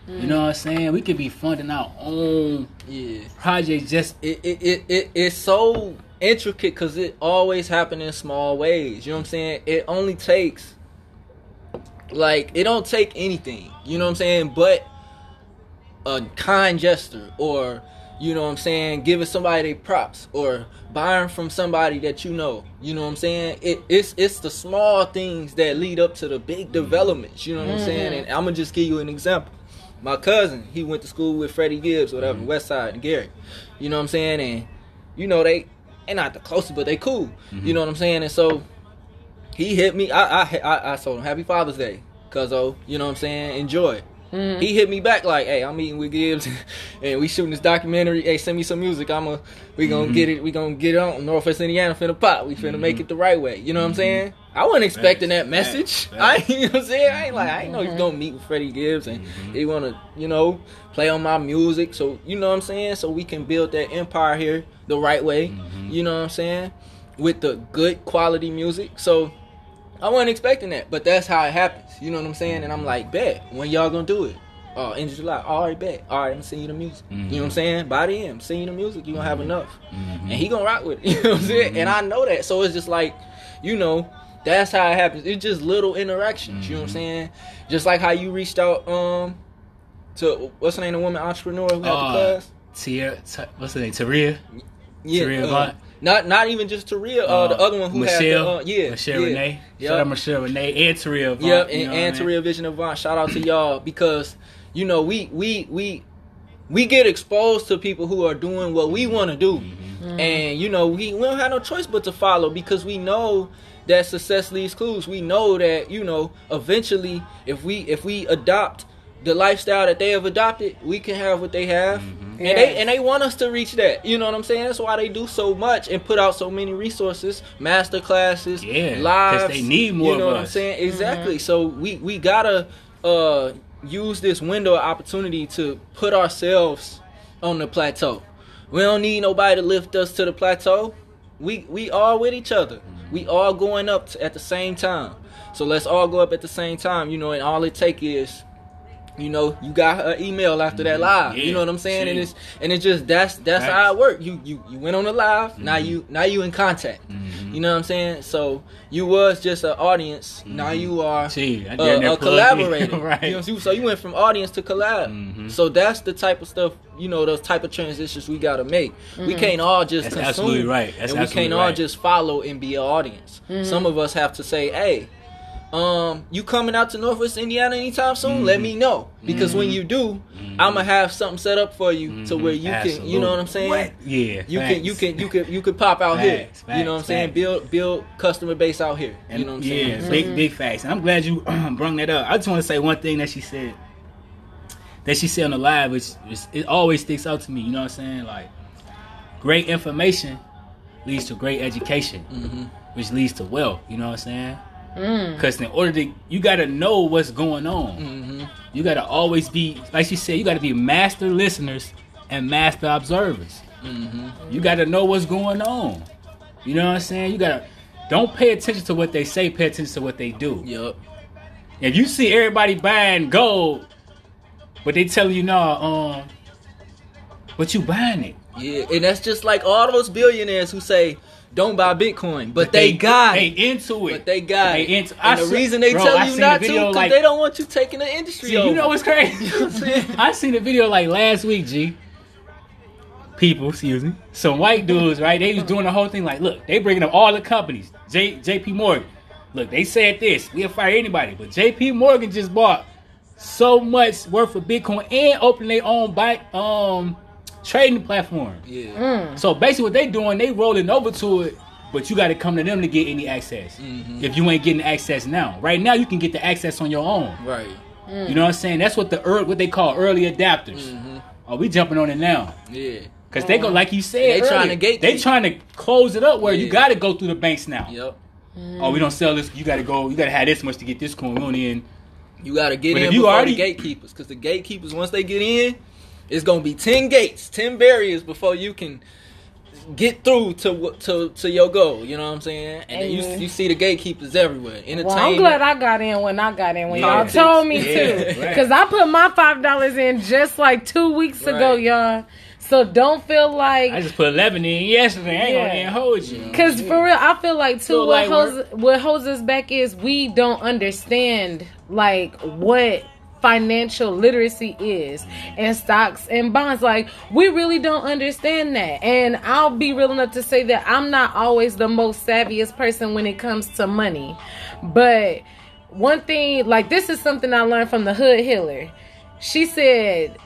[SPEAKER 1] You know what I'm saying? We could be funding our own
[SPEAKER 3] Yeah.
[SPEAKER 1] projects just
[SPEAKER 3] it, it, it, it it's so intricate because it always happen in small ways. You know what I'm saying? It only takes like it don't take anything. You know what I'm saying? But a kind gesture or you know what I'm saying, giving somebody their props or buying from somebody that you know. You know what I'm saying? It, it's it's the small things that lead up to the big mm-hmm. developments. You know what I'm mm-hmm. saying? And I'm gonna just give you an example. My cousin, he went to school with Freddie Gibbs, whatever, mm-hmm. West Side and Gary. You know what I'm saying? And you know they they not the closest, but they cool. You know what I'm saying? And so he hit me. I I I, I told him Happy Father's Day, cuz oh, you know what I'm saying? Enjoy. He hit me back like, "Hey, I'm meeting with Gibbs, and we shooting this documentary. Hey, send me some music. I'm a, we gonna mm-hmm. get it. We gonna get it on Northwest Indiana. Finna pop. We finna make mm-hmm. it the right way. You know what I'm mm-hmm. saying? I wasn't expecting that message.
[SPEAKER 1] facts,
[SPEAKER 3] I, you know what I'm saying? I ain't like, I ain't know he's gonna meet with Freddie Gibbs and he wanna, you know, play on my music. So you know what I'm saying? So we can build that empire here the right way. You know what I'm saying? With the good quality music. So I wasn't expecting that, but that's how it happens. You know what I'm saying? And I'm like, bet. When y'all gonna do it? Oh, end of July. All right, bet. All right, I'm sending you the music. You know what I'm saying? By the end, send you the music. You gonna have enough, and he gonna rock with it. You know what I'm saying? And I know that, so it's just like, you know, that's how it happens. It's just little interactions. You know what I'm saying? Just like how you reached out um to what's the name of the woman entrepreneur who had
[SPEAKER 1] Uh,
[SPEAKER 3] the class?
[SPEAKER 1] Tia, T- what's her name? Taria?
[SPEAKER 3] Yeah,
[SPEAKER 1] Taria
[SPEAKER 3] uh? Not not even just Taria. Uh, the other one who
[SPEAKER 1] Michelle,
[SPEAKER 3] had the uh, yeah
[SPEAKER 1] Michelle
[SPEAKER 3] yeah.
[SPEAKER 1] Renee.
[SPEAKER 3] Yep.
[SPEAKER 1] Shout out Michelle Renee and Taria. Vaught,
[SPEAKER 3] Yep,
[SPEAKER 1] you
[SPEAKER 3] and,
[SPEAKER 1] know
[SPEAKER 3] and
[SPEAKER 1] what I mean?
[SPEAKER 3] Taria Vision Avant. Shout out to y'all because you know we we we we get exposed to people who are doing what we want to do,
[SPEAKER 1] Mm-hmm.
[SPEAKER 3] and you know we, we don't have no choice but to follow because we know that success leaves clues. We know that you know eventually if we if we adopt the lifestyle that they have adopted, we can have what they have.
[SPEAKER 1] Mm-hmm.
[SPEAKER 3] And
[SPEAKER 2] Yes.
[SPEAKER 3] they and they want us to reach that. You know what I'm saying? That's why they do so much and put out so many resources, master classes,
[SPEAKER 1] Yeah, 'cause
[SPEAKER 3] lives.
[SPEAKER 1] they need more of it.
[SPEAKER 3] You know
[SPEAKER 1] of
[SPEAKER 3] what I'm saying? Exactly. So we we gotta uh use this window of opportunity to put ourselves on the plateau. We don't need nobody to lift us to the plateau. We we all with each other. We all going up t- at the same time. So let's all go up at the same time. You know, and all it take is. You know, you got an email after that live.
[SPEAKER 1] Yeah,
[SPEAKER 3] you know what I'm saying, and
[SPEAKER 1] see.
[SPEAKER 3] it's and it's just that's that's
[SPEAKER 1] Facts.
[SPEAKER 3] how it worked. You you you went on the live. Now
[SPEAKER 1] Mm-hmm.
[SPEAKER 3] you now you in contact. You know what I'm saying? So you was just an audience. Now you are
[SPEAKER 1] Mm-hmm. See, I
[SPEAKER 3] a,
[SPEAKER 1] dare
[SPEAKER 3] a
[SPEAKER 1] never plug in.
[SPEAKER 3] collaborator.
[SPEAKER 1] right.
[SPEAKER 3] You know, so so you went from audience to collab.
[SPEAKER 1] Mhm.
[SPEAKER 3] So that's the type of stuff, you know, those type of transitions we gotta make. We can't all just
[SPEAKER 1] That's
[SPEAKER 3] consume,
[SPEAKER 1] absolutely right. That's
[SPEAKER 3] and we can't all just follow and be an audience. Some of us have to say, hey. Um, you coming out to Northwest Indiana anytime soon? Let
[SPEAKER 1] Mhm.
[SPEAKER 3] me know because when you do, I'm gonna have something set up for you to where you can, you know what I'm saying?
[SPEAKER 1] What? Yeah.
[SPEAKER 3] You
[SPEAKER 1] facts.
[SPEAKER 3] can, you can, you can, you can pop out here.
[SPEAKER 1] Facts,
[SPEAKER 3] you know what I'm
[SPEAKER 1] facts,
[SPEAKER 3] saying? Build, build customer base out here.
[SPEAKER 1] And
[SPEAKER 3] you know what I'm
[SPEAKER 1] yeah,
[SPEAKER 3] saying?
[SPEAKER 1] big big facts. And I'm glad you brought that up. I just want to say one thing that she said. That she said on the live, which is, it always sticks out to me. You know what I'm saying? Like, great information leads to great education,
[SPEAKER 3] Mm-hmm.
[SPEAKER 1] which leads to wealth. You know what I'm saying?
[SPEAKER 2] Mm.
[SPEAKER 1] Because in order to, you got to know what's going on.
[SPEAKER 3] Mm-hmm.
[SPEAKER 1] You got to always be, like she said, you got to be master listeners and master observers.
[SPEAKER 3] Mm-hmm.
[SPEAKER 1] You got to know what's going on. You know what I'm saying? You got to, don't pay attention to what they say, pay attention to what they do.
[SPEAKER 3] Yup.
[SPEAKER 1] If you see everybody buying gold, but they telling you no, um, but you buying it.
[SPEAKER 3] Yeah, and that's just like all those billionaires who say don't buy Bitcoin, but, they, got
[SPEAKER 1] they
[SPEAKER 3] it.
[SPEAKER 1] into it.
[SPEAKER 3] But they got
[SPEAKER 1] They
[SPEAKER 3] it.
[SPEAKER 1] into- I
[SPEAKER 3] and the
[SPEAKER 1] saw-
[SPEAKER 3] reason they
[SPEAKER 1] bro,
[SPEAKER 3] tell you not to, because
[SPEAKER 1] like-
[SPEAKER 3] they don't want you taking the industry
[SPEAKER 1] See,
[SPEAKER 3] over.
[SPEAKER 1] you know what's crazy?
[SPEAKER 3] You know what I'm?
[SPEAKER 1] I seen a video like last week, G. People, excuse me, some white dudes, right? They was doing the whole thing like, look, they bringing up all the companies. J, J.P. Morgan, look, they said this, we'll fire anybody, but J.P. Morgan just bought so much worth of Bitcoin and opened their own bike um trading platform.
[SPEAKER 3] Yeah.
[SPEAKER 2] Mm.
[SPEAKER 1] So basically, what they doing, they rolling over to it, but you got to come to them to get any access.
[SPEAKER 3] Mhm.
[SPEAKER 1] If you ain't getting access now, right now you can get the access on your own.
[SPEAKER 3] Right.
[SPEAKER 1] You know what I'm saying? That's what the ear what they call early adapters.
[SPEAKER 3] Mhm.
[SPEAKER 1] Oh, we jumping on it now
[SPEAKER 3] Yeah.
[SPEAKER 1] because they go like you said.
[SPEAKER 3] They
[SPEAKER 1] earlier,
[SPEAKER 3] trying to gatekeep.
[SPEAKER 1] They trying to close it up where you got to go through the banks now.
[SPEAKER 3] Yep.
[SPEAKER 1] Oh, we don't sell this. You got to go. You got to have this much to get this coin. We don't even
[SPEAKER 3] You got to get
[SPEAKER 1] But
[SPEAKER 3] in
[SPEAKER 1] if you
[SPEAKER 3] before
[SPEAKER 1] already-
[SPEAKER 3] the gatekeepers, because the gatekeepers once they get in, it's gonna be ten gates, ten barriers before you can get through to to to your goal. You know what I'm saying? And then you you see the gatekeepers everywhere. Entertainment.
[SPEAKER 2] Well, I'm glad I got in when I got in when y'all told me
[SPEAKER 1] Yeah,
[SPEAKER 2] to, because I put my five dollars in just like two weeks ago, y'all. So don't feel like
[SPEAKER 1] I just put eleven in yesterday. I ain't
[SPEAKER 2] Yeah.
[SPEAKER 1] gonna hold you.
[SPEAKER 2] Cause for real, I feel like too.
[SPEAKER 1] Feel
[SPEAKER 2] What
[SPEAKER 1] like
[SPEAKER 2] holds what holds us back is we don't understand like what financial literacy is and stocks and bonds. Like we really don't understand that. And I'll be real enough to say that I'm not always the most savviest person when it comes to money, but one thing like this is something I learned from the hood healer. She said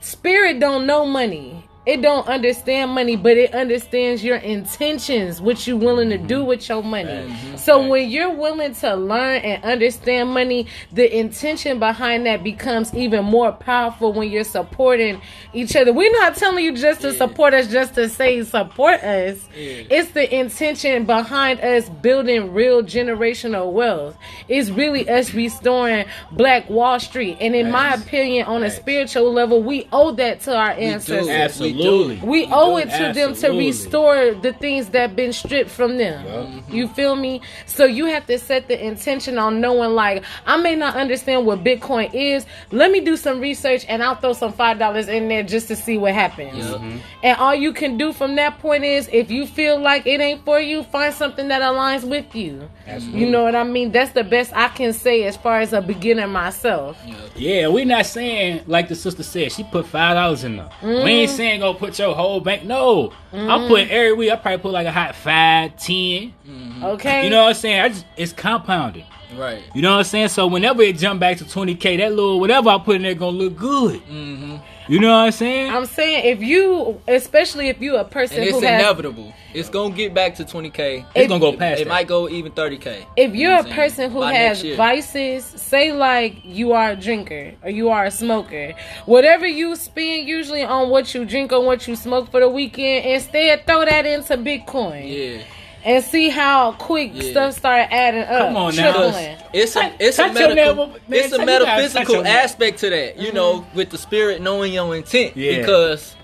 [SPEAKER 2] spirit don't know money it don't understand money but it understands your intentions what you willing to do with your money. So when you're willing to learn and understand money the intention behind that becomes even more powerful when you're supporting each other. We're not telling you just to support us just to say support us.
[SPEAKER 3] Yeah.
[SPEAKER 2] it's the intention behind us building real generational wealth. It's really us restoring black wall street. And in my opinion on a spiritual level we owe that to our ancestors.
[SPEAKER 1] Absolutely.
[SPEAKER 2] We
[SPEAKER 3] We
[SPEAKER 2] owe it to them to restore the things that been stripped from them. You feel me? So you have to set the intention on knowing like I may not understand what Bitcoin is. Let me do some research and I'll throw some five dollars in there just to see what happens.
[SPEAKER 3] Yup.
[SPEAKER 2] And all you can do from that point is if you feel like it ain't for you, find something that aligns with you.
[SPEAKER 1] Absolutely.
[SPEAKER 2] You know what I mean? That's the best I can say as far as a beginner myself.
[SPEAKER 1] Yeah, we're not saying like the sister said. She put five dollars in there. We
[SPEAKER 2] Mm.
[SPEAKER 1] ain't saying go put your whole bank. No, I put mm. every week. I probably put like a hot five, ten.
[SPEAKER 2] Okay?
[SPEAKER 1] You know what I'm saying? I just it's compounded.
[SPEAKER 3] Right.
[SPEAKER 1] You know what I'm saying? So whenever it jump back to 20k, that little whatever I put in there gonna look good.
[SPEAKER 3] Mm-hmm.
[SPEAKER 1] You know what I'm saying?
[SPEAKER 2] I'm saying if you, especially if you a person
[SPEAKER 3] And it's
[SPEAKER 2] who has,
[SPEAKER 3] inevitable. It's gonna get back to 20k.
[SPEAKER 1] it's gonna go past
[SPEAKER 3] It
[SPEAKER 1] that.
[SPEAKER 3] might go even 30k.
[SPEAKER 2] if you're a
[SPEAKER 3] I'm saying?
[SPEAKER 2] person who
[SPEAKER 3] By
[SPEAKER 2] has vices, say like you are a drinker or you are a smoker, whatever you spend usually on what you drink or what you smoke for the weekend, instead throw that into Bitcoin
[SPEAKER 3] Yeah.
[SPEAKER 2] And see how quick
[SPEAKER 3] Yeah.
[SPEAKER 2] stuff start adding up.
[SPEAKER 1] Come on now.
[SPEAKER 3] It's a it's a
[SPEAKER 1] touch your
[SPEAKER 3] medical,
[SPEAKER 1] level, man.
[SPEAKER 3] it's a
[SPEAKER 1] Touch- you gotta touch
[SPEAKER 3] metaphysical aspect to that. You know, with the spirit knowing your intent.
[SPEAKER 1] Yeah.
[SPEAKER 3] Because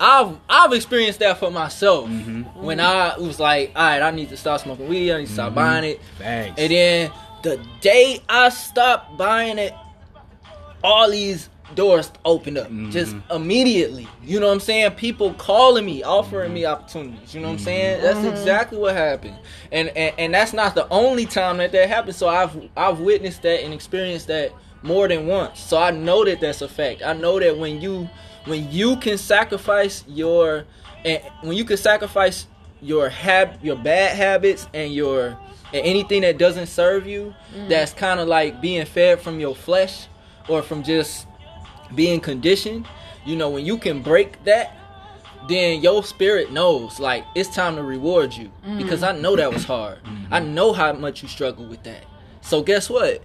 [SPEAKER 3] I've I've experienced that for myself.
[SPEAKER 1] Mm-hmm.
[SPEAKER 3] When I was like, all right, I need to stop smoking weed. I need to stop
[SPEAKER 1] Mm-hmm.
[SPEAKER 3] buying it.
[SPEAKER 1] Facts.
[SPEAKER 3] And then the day I stopped buying it, all these doors opened up
[SPEAKER 1] Mm-hmm.
[SPEAKER 3] just immediately. You know what I'm saying? People calling me, offering me mm-hmm. opportunities. You know what I'm saying? Mm-hmm. That's mm-hmm. exactly what happened. And, and and that's not the only time that that happened. So I've I've witnessed that and experienced that more than once. So I know that that's a fact. I know that when you when you can sacrifice your and when you can sacrifice your hab your bad habits and your and anything that doesn't serve you mm. that's kind of like being fed from your flesh or from just being conditioned you know when you can break that then your spirit knows like it's time to reward you. Mm. Because i know that was hard. I mm-hmm. know how much you struggle with that. So guess what?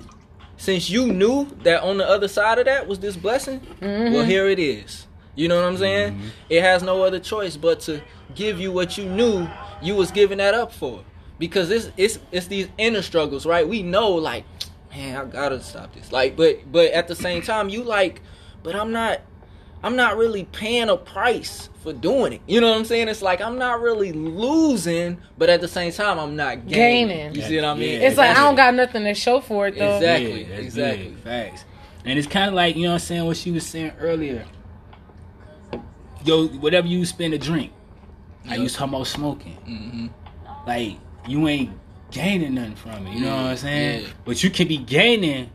[SPEAKER 3] Since you knew that on the other side of that was this blessing well mm-hmm. here it is. You know what i'm saying? Mm-hmm. It has no other choice but to give you what you knew you was giving that up for. Because it's it's it's these inner struggles right? We know like man i gotta stop this. Like but but at the same time you like but i'm not i'm not really paying a price for doing it you know what i'm saying it's like i'm not really losing but at the same time i'm not gaining,
[SPEAKER 2] Gaining.
[SPEAKER 3] you see what i mean
[SPEAKER 1] Yeah,
[SPEAKER 2] It's like I don't got nothing to show for it though.
[SPEAKER 3] Exactly.
[SPEAKER 1] Yeah,
[SPEAKER 3] exactly.
[SPEAKER 1] big. Facts. And it's kind of like you know what I'm saying. What she was saying earlier. Yo, whatever you spend to drink, like you was talking about smoking.
[SPEAKER 3] hmm
[SPEAKER 1] Like you ain't gaining nothing from it. You know what I'm saying?
[SPEAKER 3] Yeah.
[SPEAKER 1] But you can be gaining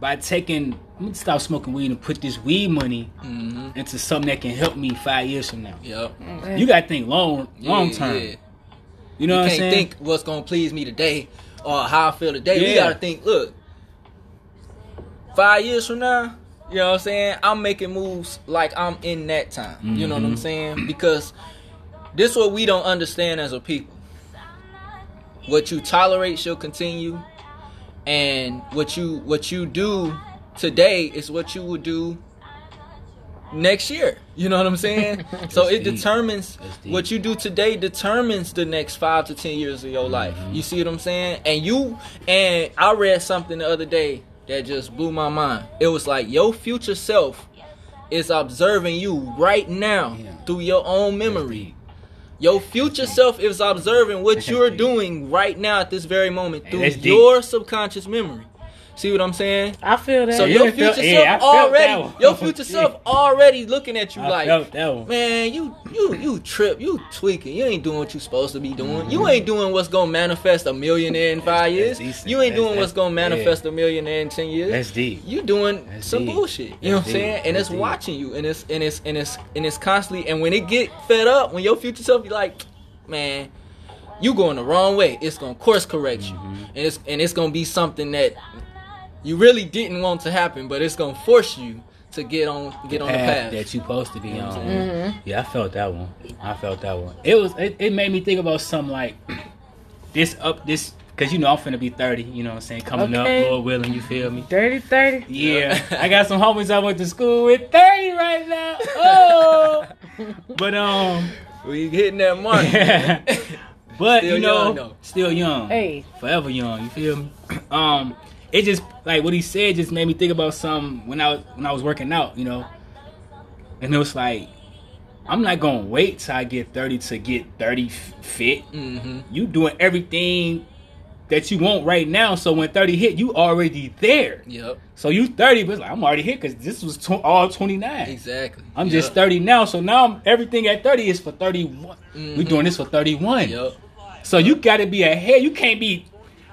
[SPEAKER 1] by taking. I'm gonna stop smoking weed and put this weed money
[SPEAKER 3] hmm
[SPEAKER 1] into something that can help me five years from now.
[SPEAKER 3] yep
[SPEAKER 1] You gotta think long, long
[SPEAKER 3] Yeah,
[SPEAKER 1] term.
[SPEAKER 3] yeah.
[SPEAKER 1] You know
[SPEAKER 3] you
[SPEAKER 1] what I'm
[SPEAKER 3] can't
[SPEAKER 1] saying?
[SPEAKER 3] think what's gonna please me today or how I feel today. We gotta think, look, five years from now, you know what I'm saying? I'm making moves like I'm in that time. You know what I'm
[SPEAKER 1] Mhm.
[SPEAKER 3] saying? Because this what we don't understand as a people. What you tolerate shall continue, and what you what you do today is what you will do next year. You know what I'm saying? so it
[SPEAKER 1] deep.
[SPEAKER 3] determines what you do today determines the next five to ten years of your life.
[SPEAKER 1] Mm-hmm.
[SPEAKER 3] You see what I'm saying? And you and I read something the other day, that just blew my mind. It was like your future self is observing you right now
[SPEAKER 1] Yeah.
[SPEAKER 3] through your own memory. Your future self is observing what you're doing right now at this very moment through your subconscious memory. See what I'm saying?
[SPEAKER 2] I feel that.
[SPEAKER 3] So
[SPEAKER 1] Yeah,
[SPEAKER 3] your
[SPEAKER 1] I felt-
[SPEAKER 3] future
[SPEAKER 1] yeah,
[SPEAKER 3] self
[SPEAKER 1] felt
[SPEAKER 3] already, your future self already looking at you
[SPEAKER 1] I
[SPEAKER 3] like,
[SPEAKER 1] felt that one.
[SPEAKER 3] man, you you you trip, you tweaking, you ain't doing what you supposed to be doing. You
[SPEAKER 1] Mm-hmm.
[SPEAKER 3] ain't doing what's gonna manifest a millionaire in five years. You ain't
[SPEAKER 1] That's-
[SPEAKER 3] doing what's gonna manifest a millionaire in ten years.
[SPEAKER 1] That's deep.
[SPEAKER 3] You doing
[SPEAKER 1] That's
[SPEAKER 3] some
[SPEAKER 1] deep.
[SPEAKER 3] bullshit. You know what I'm saying? And
[SPEAKER 1] That's
[SPEAKER 3] it's
[SPEAKER 1] deep.
[SPEAKER 3] watching you, and it's and it's and it's and it's constantly. And when it get fed up, when your future self be like, man, you going the wrong way. It's gonna course correct you,
[SPEAKER 1] Mm-hmm.
[SPEAKER 3] and it's and it's gonna be something that you really didn't want to happen, but it's gonna force you to get on get on the path.
[SPEAKER 1] that you're supposed to be
[SPEAKER 3] You know
[SPEAKER 1] on.
[SPEAKER 2] Mm-hmm.
[SPEAKER 1] Yeah, I felt that one. I felt that one. It was. It, it made me think about something like this up this because you know I'm finna be 30. You know what I'm saying? Coming
[SPEAKER 2] Okay.
[SPEAKER 1] up, Lord willing. You feel me?
[SPEAKER 2] Dirty 30.
[SPEAKER 1] Yeah, I got some homies I went to school with 30 right now. Oh, but um,
[SPEAKER 3] we hitting that mark.
[SPEAKER 1] but
[SPEAKER 3] Still
[SPEAKER 1] you know,
[SPEAKER 3] young,
[SPEAKER 1] still young.
[SPEAKER 2] Hey.
[SPEAKER 1] forever young. You feel me? Um, it just like what he said just made me think about something when I was when I was working out. You know, and it was like. I'm not gonna wait till I get 30 to get 30 f- fit.
[SPEAKER 3] hmm
[SPEAKER 1] You doing everything that you want right now. So when 30 hit, you already there.
[SPEAKER 3] Yep.
[SPEAKER 1] So you 30, but it's like I'm already here because this was tw- all 29.
[SPEAKER 3] Exactly.
[SPEAKER 1] I'm just 30 now, so now I'm, everything at 30 is for 31. We
[SPEAKER 3] Mhm.
[SPEAKER 1] doing this for 31.
[SPEAKER 3] Yep.
[SPEAKER 1] So you got to be ahead. You can't be.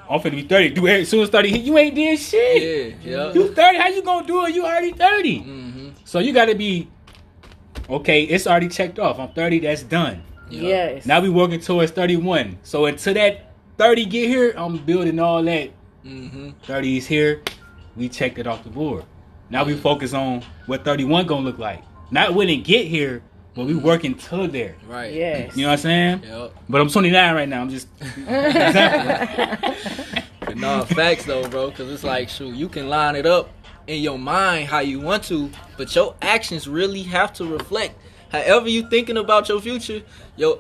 [SPEAKER 1] I'm finna be 30. Do it as soon as 30 hit. You ain't did shit.
[SPEAKER 3] Yeah. Yep.
[SPEAKER 1] You 30. How you gonna do it? You already 30.
[SPEAKER 3] hmm
[SPEAKER 1] So you got to be. Okay, it's already checked off. I'm 30. That's done.
[SPEAKER 2] Yes.
[SPEAKER 1] Now we working towards 31. So until that 30 get here, I'm building all that.
[SPEAKER 3] hmm
[SPEAKER 1] 30 is here. We checked it off the board. Now we focus on what 31 gonna look like. Not when it get here, but we working to there.
[SPEAKER 3] Right.
[SPEAKER 2] Yes.
[SPEAKER 1] You know what I'm saying?
[SPEAKER 3] Yep.
[SPEAKER 1] But I'm 29 right now. I'm just example.
[SPEAKER 3] But no, facts though, bro. Because it's like, shoot, you can line it up in your mind how you want to, but your actions really have to reflect. However you thinking about your future, yo,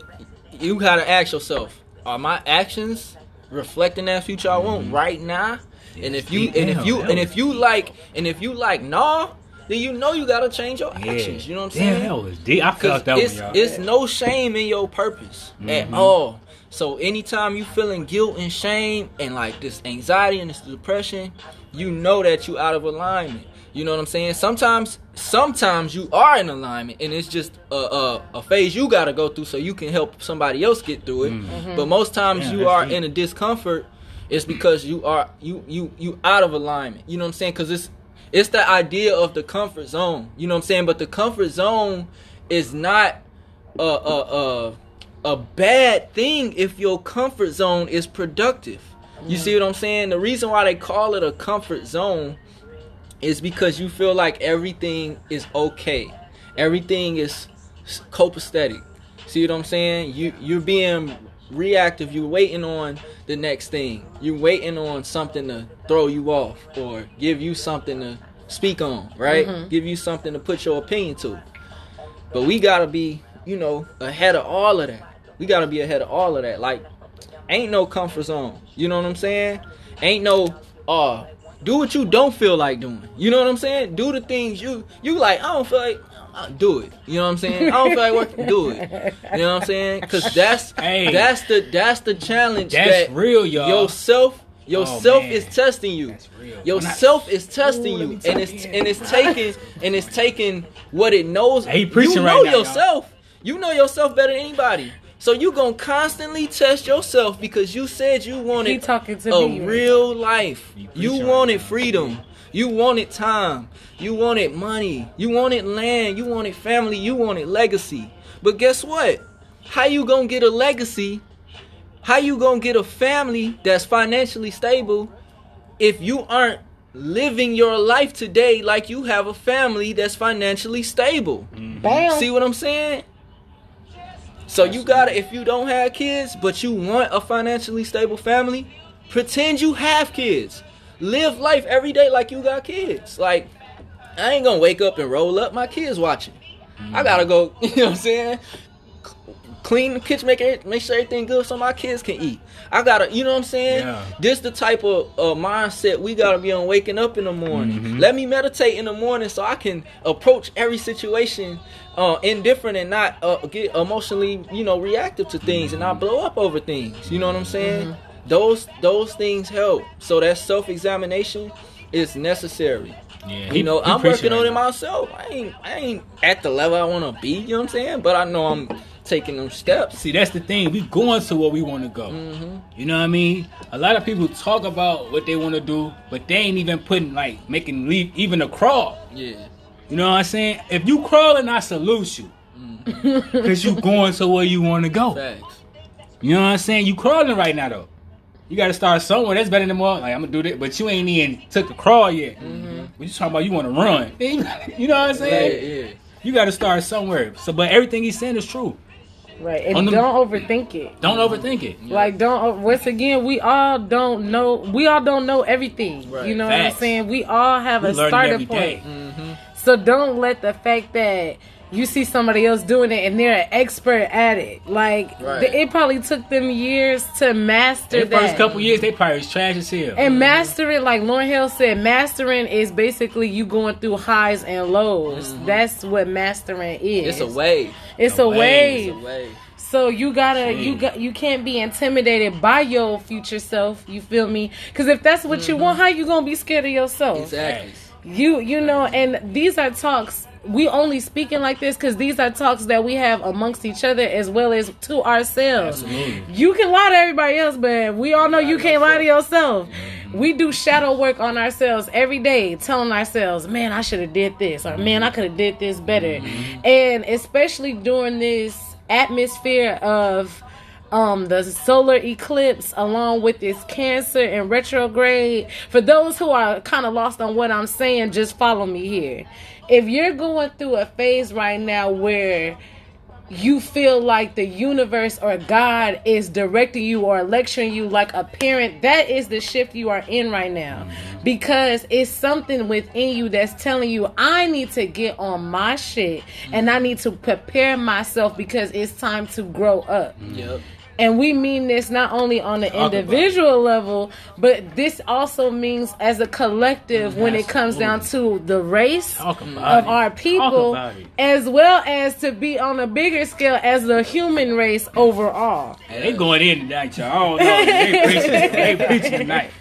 [SPEAKER 3] you gotta ask yourself: Are my actions reflecting that future I want mm-hmm. right now? And if you, and if you, and if you like, and if you like, nah, then you know you gotta change your actions. You know what I'm saying?
[SPEAKER 1] Damn,
[SPEAKER 3] saying?
[SPEAKER 1] that was deep. I
[SPEAKER 3] Cause
[SPEAKER 1] felt that
[SPEAKER 3] it's,
[SPEAKER 1] one, y'all.
[SPEAKER 3] it's no shame in your purpose at
[SPEAKER 1] Mhm.
[SPEAKER 3] all. So anytime you feeling guilt and shame and like this anxiety and this depression, you know that you out of alignment. You know what I'm saying? Sometimes, sometimes you are in alignment, and it's just a, a, a phase you got to go through so you can help somebody else get through it.
[SPEAKER 1] Mhm.
[SPEAKER 3] But most times
[SPEAKER 1] Yeah,
[SPEAKER 3] you are
[SPEAKER 1] deep.
[SPEAKER 3] in a discomfort. It's because you are you you you out of alignment. You know what I'm saying? Because it's it's the idea of the comfort zone. You know what I'm saying? But the comfort zone is not a a a, a bad thing if your comfort zone is productive. You see mm. what I'm saying? The reason why they call it a comfort zone is because you feel like everything is okay. Everything is copacetic. See what I'm saying? You you're being reactive. You're waiting on the next thing. You're waiting on something to throw you off or give you something to speak on, right?
[SPEAKER 2] Mhm.
[SPEAKER 3] Give you something to put your opinion to. But we gotta be, you know, ahead of all of that. We gotta be ahead of all of that. Like, ain't no comfort zone. You know what I'm saying? Ain't no uh do what you don't feel like doing. You know what I'm saying? Do the things you you like. I don't feel like uh, do it. You know what I'm saying? I don't feel like working. Do it. You know what I'm saying? Because that's
[SPEAKER 1] Hey.
[SPEAKER 3] that's the that's the challenge
[SPEAKER 1] That's
[SPEAKER 3] that
[SPEAKER 1] real, y'all.
[SPEAKER 3] yourself
[SPEAKER 1] Oh,
[SPEAKER 3] yourself
[SPEAKER 1] man.
[SPEAKER 3] is testing you.
[SPEAKER 1] That's real. When I-
[SPEAKER 3] Yourself is testing
[SPEAKER 1] Ooh,
[SPEAKER 3] you, and it's
[SPEAKER 1] in.
[SPEAKER 3] and it's taking and it's taking what it knows.
[SPEAKER 1] Hey, he preaching
[SPEAKER 3] you
[SPEAKER 1] right
[SPEAKER 3] know
[SPEAKER 1] now, y'all.
[SPEAKER 3] yourself. You know yourself better than anybody. So you gonna constantly test yourself because you said you wanted
[SPEAKER 2] talking to
[SPEAKER 3] a
[SPEAKER 2] me.
[SPEAKER 3] real life.
[SPEAKER 1] You
[SPEAKER 3] You wanted
[SPEAKER 1] right now.
[SPEAKER 3] freedom. You wanted time. You wanted money. You wanted land. You wanted family. You wanted legacy. But guess what? How you gonna get a legacy? How you gonna get a family that's financially stable if you aren't living your life today like you have a family that's financially stable? Mm-hmm.
[SPEAKER 2] Bam.
[SPEAKER 3] See what I'm saying? So you gotta, if you don't have kids, but you want a financially stable family, pretend you have kids. Live life every day like you got kids. Like, I ain't gonna wake up and roll up. My kids watching. I gotta go, you know what I'm saying? clean the kitchen, make it, make sure everything good so my kids can eat. I gotta, you know what I'm saying?
[SPEAKER 1] Yeah.
[SPEAKER 3] This the type of uh, mindset we gotta be on waking up in the morning.
[SPEAKER 1] Mhm.
[SPEAKER 3] Let me meditate in the morning so I can approach every situation uh, indifferent and not uh, get emotionally, you know, reactive to things and not blow up over things. You know what I'm saying? Those those things help. So that self examination is necessary.
[SPEAKER 1] Yeah,
[SPEAKER 3] You know, I'm working on it
[SPEAKER 1] now.
[SPEAKER 3] myself. I ain't I ain't at the level I want to be. You know what I'm saying? But I know I'm taking them steps.
[SPEAKER 1] See, that's the thing. We going to where we want to go.
[SPEAKER 3] hmm
[SPEAKER 1] You know what I mean? A lot of people talk about what they want to do, but they ain't even putting like making leave even a crawl.
[SPEAKER 3] Yeah.
[SPEAKER 1] You know what I'm saying? If you crawling, I salute you, cause you going to where you want to go.
[SPEAKER 3] Facts.
[SPEAKER 1] You know what I'm saying? You crawling right now though. You got to start somewhere. That's better than more. Like I'm gonna do that, but you ain't even took the crawl yet. But you talking about you want to run? You know what I'm
[SPEAKER 3] Yeah,
[SPEAKER 1] saying?
[SPEAKER 3] yeah.
[SPEAKER 1] You got to start somewhere. So, but everything he's saying is true.
[SPEAKER 2] Right. And
[SPEAKER 1] On the-
[SPEAKER 2] don't overthink it.
[SPEAKER 1] Don't overthink it.
[SPEAKER 2] Like don't once again we all don't know we all don't know everything.
[SPEAKER 3] Right.
[SPEAKER 2] You know what I'm saying? We all have
[SPEAKER 1] We
[SPEAKER 2] a
[SPEAKER 1] learning
[SPEAKER 2] starter point.
[SPEAKER 3] Mm-hmm.
[SPEAKER 2] So don't let the fact that you see somebody else doing it and they're an expert at it. Like
[SPEAKER 3] Right.
[SPEAKER 2] th- it probably took them years to master
[SPEAKER 1] The
[SPEAKER 2] that.
[SPEAKER 1] first couple years, they probably was trash as hell.
[SPEAKER 2] and mastering, like Lauryn Hill said, mastering is basically you going through highs and lows. Mm-hmm. That's what mastering is.
[SPEAKER 3] It's a wave.
[SPEAKER 2] It's
[SPEAKER 1] A
[SPEAKER 2] a
[SPEAKER 1] wave.
[SPEAKER 2] wave.
[SPEAKER 3] It's a wave.
[SPEAKER 2] So you gotta you got you can't be intimidated by your future self. You feel me? Because if that's what you mm-hmm. want, how you gonna be scared of yourself?
[SPEAKER 3] Exactly.
[SPEAKER 2] You you know, and these are talks. We only speaking like this because these are talks that we have amongst each other as well as to ourselves.
[SPEAKER 1] Absolutely.
[SPEAKER 2] You can lie to everybody else, but we all know you can't lie to yourself. Mm-hmm. We do shadow work on ourselves every day, telling ourselves, "Man, I should have did this," or "Man, I could have did this better." Mm-hmm. And especially during this atmosphere of um the solar eclipse along with this cancer and retrograde for those who are kind of lost on what i'm saying just follow me here if you're going through a phase right now where you feel like the universe or God is directing you or lecturing you like a parent, that is the shift you are in right now. Because it's something within you that's telling you, I need to get on my shit and I need to prepare myself because it's time to grow up.
[SPEAKER 3] Yep.
[SPEAKER 2] And we mean this not only on the
[SPEAKER 1] Talk about it.
[SPEAKER 2] individual level, but this also means as a collective when it comes down to the race of
[SPEAKER 1] it.
[SPEAKER 2] our people, as well as to be on a bigger scale as the human race overall.
[SPEAKER 1] Hey, they going in tonight, y'all. I don't. They preaching. they preaching tonight.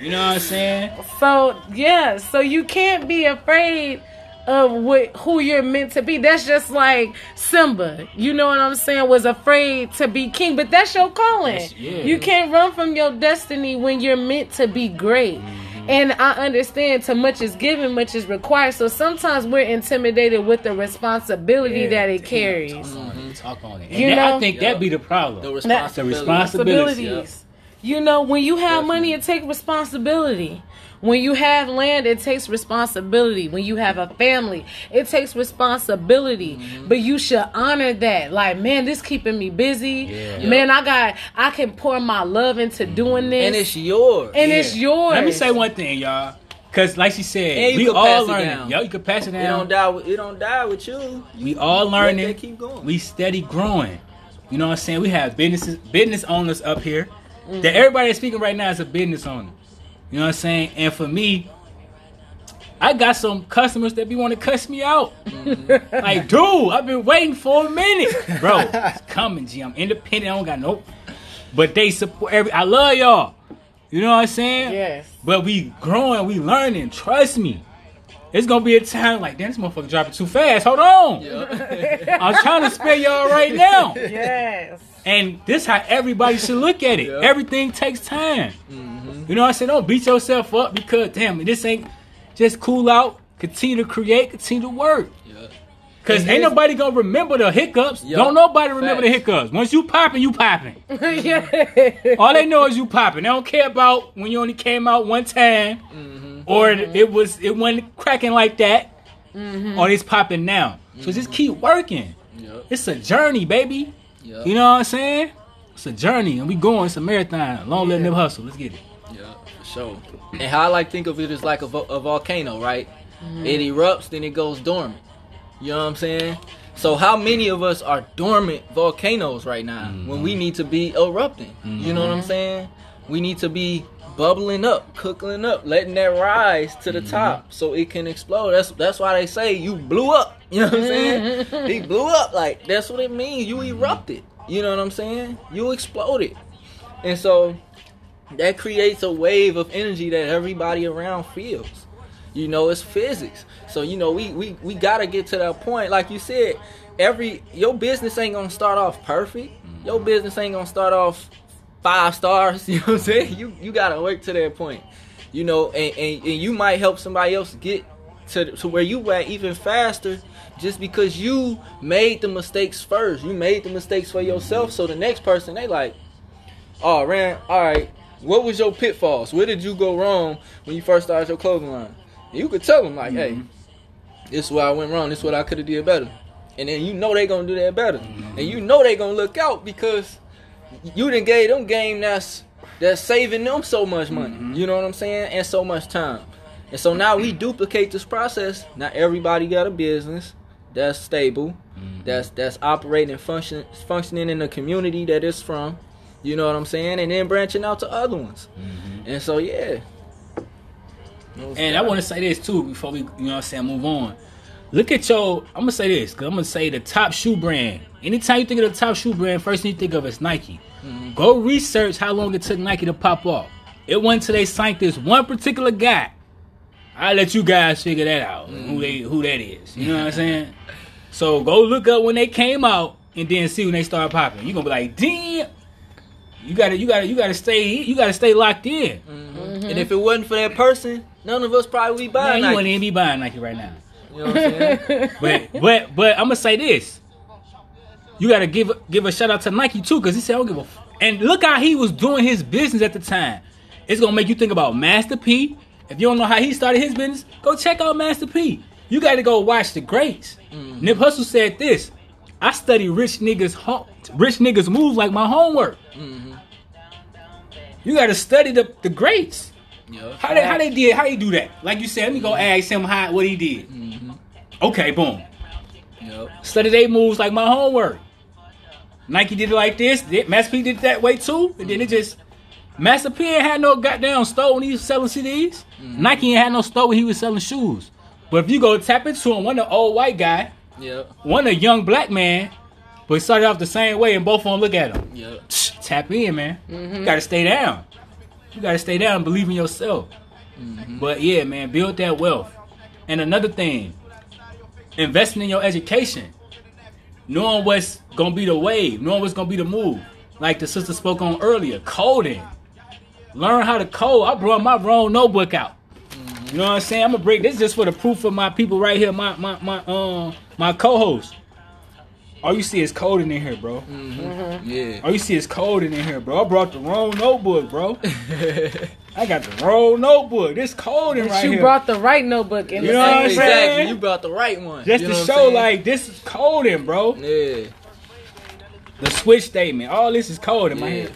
[SPEAKER 1] You know what I'm saying?
[SPEAKER 2] So yeah, so you can't be afraid of what who you're meant to be. That's just like Simba. You know what I'm saying? Was afraid to be king, but that's your calling.
[SPEAKER 1] That's- yeah.
[SPEAKER 2] You can't run from your destiny when you're meant to be great.
[SPEAKER 1] Mm-hmm.
[SPEAKER 2] And I understand too much is given, much is required. So sometimes we're intimidated with the responsibility
[SPEAKER 1] Yeah,
[SPEAKER 2] that it
[SPEAKER 1] damn,
[SPEAKER 2] carries.
[SPEAKER 1] Talk on it. Talk on it. And
[SPEAKER 2] You
[SPEAKER 1] that-
[SPEAKER 2] know-
[SPEAKER 1] I think
[SPEAKER 3] Yeah.
[SPEAKER 1] that be the problem.
[SPEAKER 3] The
[SPEAKER 2] That's
[SPEAKER 3] responsibility.
[SPEAKER 1] responsibility.
[SPEAKER 2] responsibilities. You know, when you have money, it takes responsibility. When you have land, it takes responsibility. When you have a family, it takes responsibility.
[SPEAKER 1] Mm-hmm.
[SPEAKER 2] But you should honor that. Like, man, this keeping me busy.
[SPEAKER 1] Yeah.
[SPEAKER 2] Man, I got, I can pour my love into doing this,
[SPEAKER 3] And it's yours.
[SPEAKER 2] and it's yours.
[SPEAKER 1] Let me say one thing, y'all. Cause like she said,
[SPEAKER 3] And
[SPEAKER 1] we all
[SPEAKER 3] pass it
[SPEAKER 1] learning.
[SPEAKER 3] down.
[SPEAKER 1] Yo, you can pass it down.
[SPEAKER 3] it don't die. With, it don't die with you.
[SPEAKER 1] We all
[SPEAKER 3] Let
[SPEAKER 1] learning.
[SPEAKER 3] that keep going.
[SPEAKER 1] We steady growing. You know what I'm saying? We have businesses, business owners up here. That everybody that's speaking right now is a business owner. You know what I'm saying? And for me, I got some customers that be want to cuss me out. like, dude, I've been waiting for a minute, bro. It's coming, G. I'm independent. I don't got no. But they support every. I love y'all. You know what I'm saying?
[SPEAKER 2] Yes.
[SPEAKER 1] But we growing, we learning. Trust me. It's gonna be a time like, damn, this motherfucker dropping too fast. Hold on.
[SPEAKER 3] Yep.
[SPEAKER 1] I'm trying to spare y'all right now.
[SPEAKER 2] Yes.
[SPEAKER 1] And this how everybody should look at it. Everything takes time.
[SPEAKER 3] Mhm.
[SPEAKER 1] You know what I said? Don't beat yourself up because damn this ain't just cool out, continue to create, continue to work.
[SPEAKER 3] Yep.
[SPEAKER 1] Cause ain't nobody gonna remember the hiccups.
[SPEAKER 3] Yeah.
[SPEAKER 1] Don't nobody remember the hiccups. Once you popping, you popping.
[SPEAKER 2] yeah.
[SPEAKER 1] All they know is you popping. They don't care about when you only came out one time
[SPEAKER 3] Mhm.
[SPEAKER 1] or it was it wasn't cracking like that mm-hmm. or it's popping now. So just keep working.
[SPEAKER 3] Yep.
[SPEAKER 1] It's a journey, baby.
[SPEAKER 3] Yep.
[SPEAKER 1] You know what I'm saying? It's a journey, and we going. It's a marathon. Long live
[SPEAKER 2] Yeah.
[SPEAKER 1] them hustle. Let's get it.
[SPEAKER 3] Yeah, for sure. And how I like think of it is like a, vo- a volcano, right?
[SPEAKER 2] Mm-hmm.
[SPEAKER 3] It erupts, then it goes dormant. You know what I'm saying? So how many of us are dormant volcanoes right now mm-hmm. when we need to be erupting? You know what I'm mm-hmm. saying? We need to be bubbling up, cooking up, letting that rise to the mm-hmm. top so it can explode. That's that's why they say you blew up. You know what I'm saying? he blew up like that's what it means. You erupted. You know what I'm saying? You exploded. And so that creates a wave of energy that everybody around feels. You know, it's physics. So you know, we we we gotta get to that point. Like you said, every your business ain't gonna start off perfect. Your mm-hmm. business ain't gonna start off five stars. You know what I'm saying? You you gotta work to that point. You know, and, and, and you might help somebody else get to to where you at even faster just because you made the mistakes first. You made the mistakes for yourself. Mm-hmm. So the next person they like, oh Ran, all right, what was your pitfalls? Where did you go wrong when you first started your clothing line? You could tell them like, hey, mm-hmm. this is where I went wrong. This is what I could have did better. And then you know they gonna do that better, mm-hmm. and you know they gonna look out because you didn't gave them game that's that's saving them so much money. Mm-hmm. You know what I'm saying? And so much time. And so now we duplicate this process. Now everybody got a business that's stable, that's that's operating function functioning in the community that it's from. You know what I'm saying? And then branching out to other ones. Mm-hmm. And so yeah.
[SPEAKER 1] And I want to say this too before we, you know what I'm saying, move on. Look at your, I'm going to say this, because I'm going to say the top shoe brand. Anytime you think of the top shoe brand, first thing you think of is Nike. Mm-hmm. Go research how long it took Nike to pop off. It went till they signed this one particular guy. I'll let you guys figure that out, who they who that is. You know what I'm saying? So go look up when they came out and then see when they started popping. You're gonna be like, damn. You gotta you gotta you gotta stay you gotta stay locked in. Mm-hmm.
[SPEAKER 3] And if it wasn't for that person, none of us probably be
[SPEAKER 1] Man,
[SPEAKER 3] buying
[SPEAKER 1] you wouldn't even be buying Nike right now.
[SPEAKER 3] You know what I'm saying?
[SPEAKER 1] But but but I'm gonna say this. You gotta give give a shout out to Nike too, cause he said I don't give a. F-. And look how he was doing his business at the time. It's gonna make you think about Master P. If you don't know how he started his business, go check out Master P. You gotta go watch the greats. Mm. Nip Hussle said this. I study rich niggas home, rich niggas move like my homework. Mm-hmm. You gotta study the, the greats.
[SPEAKER 3] Yup.
[SPEAKER 1] How they how they did how they do that? Like you said, let me go mm-hmm. ask him how what he did. Mm-hmm. Okay, boom.
[SPEAKER 3] Yup.
[SPEAKER 1] Study they moves like my homework. Nike did it like this. Master P did it that way too. And then it just Master P ain't had no goddamn store when he was selling CDs. Nike ain't had no store when he was selling shoes. But if you go tap into him, one the old white guy,
[SPEAKER 3] Yup.
[SPEAKER 1] one a young black man, but he started off the same way, and both of them look at him.
[SPEAKER 3] Yup.
[SPEAKER 1] Tap in, man. Mm-hmm. You gotta stay down. You gotta stay down and believe in yourself. Mm-hmm. But yeah, man, build that wealth. And another thing, investing in your education. Knowing what's gonna be the wave, knowing what's gonna be the move. Like the sister spoke on earlier, coding. Learn how to code. I brought my wrong notebook out. Mm-hmm. You know what I'm saying? I'm gonna break this just for the proof of my people right here, my my my um my co-host. All you see is coding in here, bro. Mm-hmm.
[SPEAKER 3] Yeah.
[SPEAKER 1] All you see is coding in here, bro. I brought the wrong notebook, bro. I got the wrong notebook. This coding right
[SPEAKER 2] you
[SPEAKER 1] here.
[SPEAKER 2] brought the right notebook in
[SPEAKER 1] You
[SPEAKER 2] the
[SPEAKER 1] know what I'm
[SPEAKER 2] same
[SPEAKER 1] saying?
[SPEAKER 3] Exactly. You brought the right one.
[SPEAKER 1] just
[SPEAKER 3] You
[SPEAKER 1] to
[SPEAKER 3] know what I'm
[SPEAKER 1] show, like, this is coding, bro.
[SPEAKER 3] Yeah.
[SPEAKER 1] The switch statement. All this is coding,
[SPEAKER 3] Yeah.
[SPEAKER 1] man.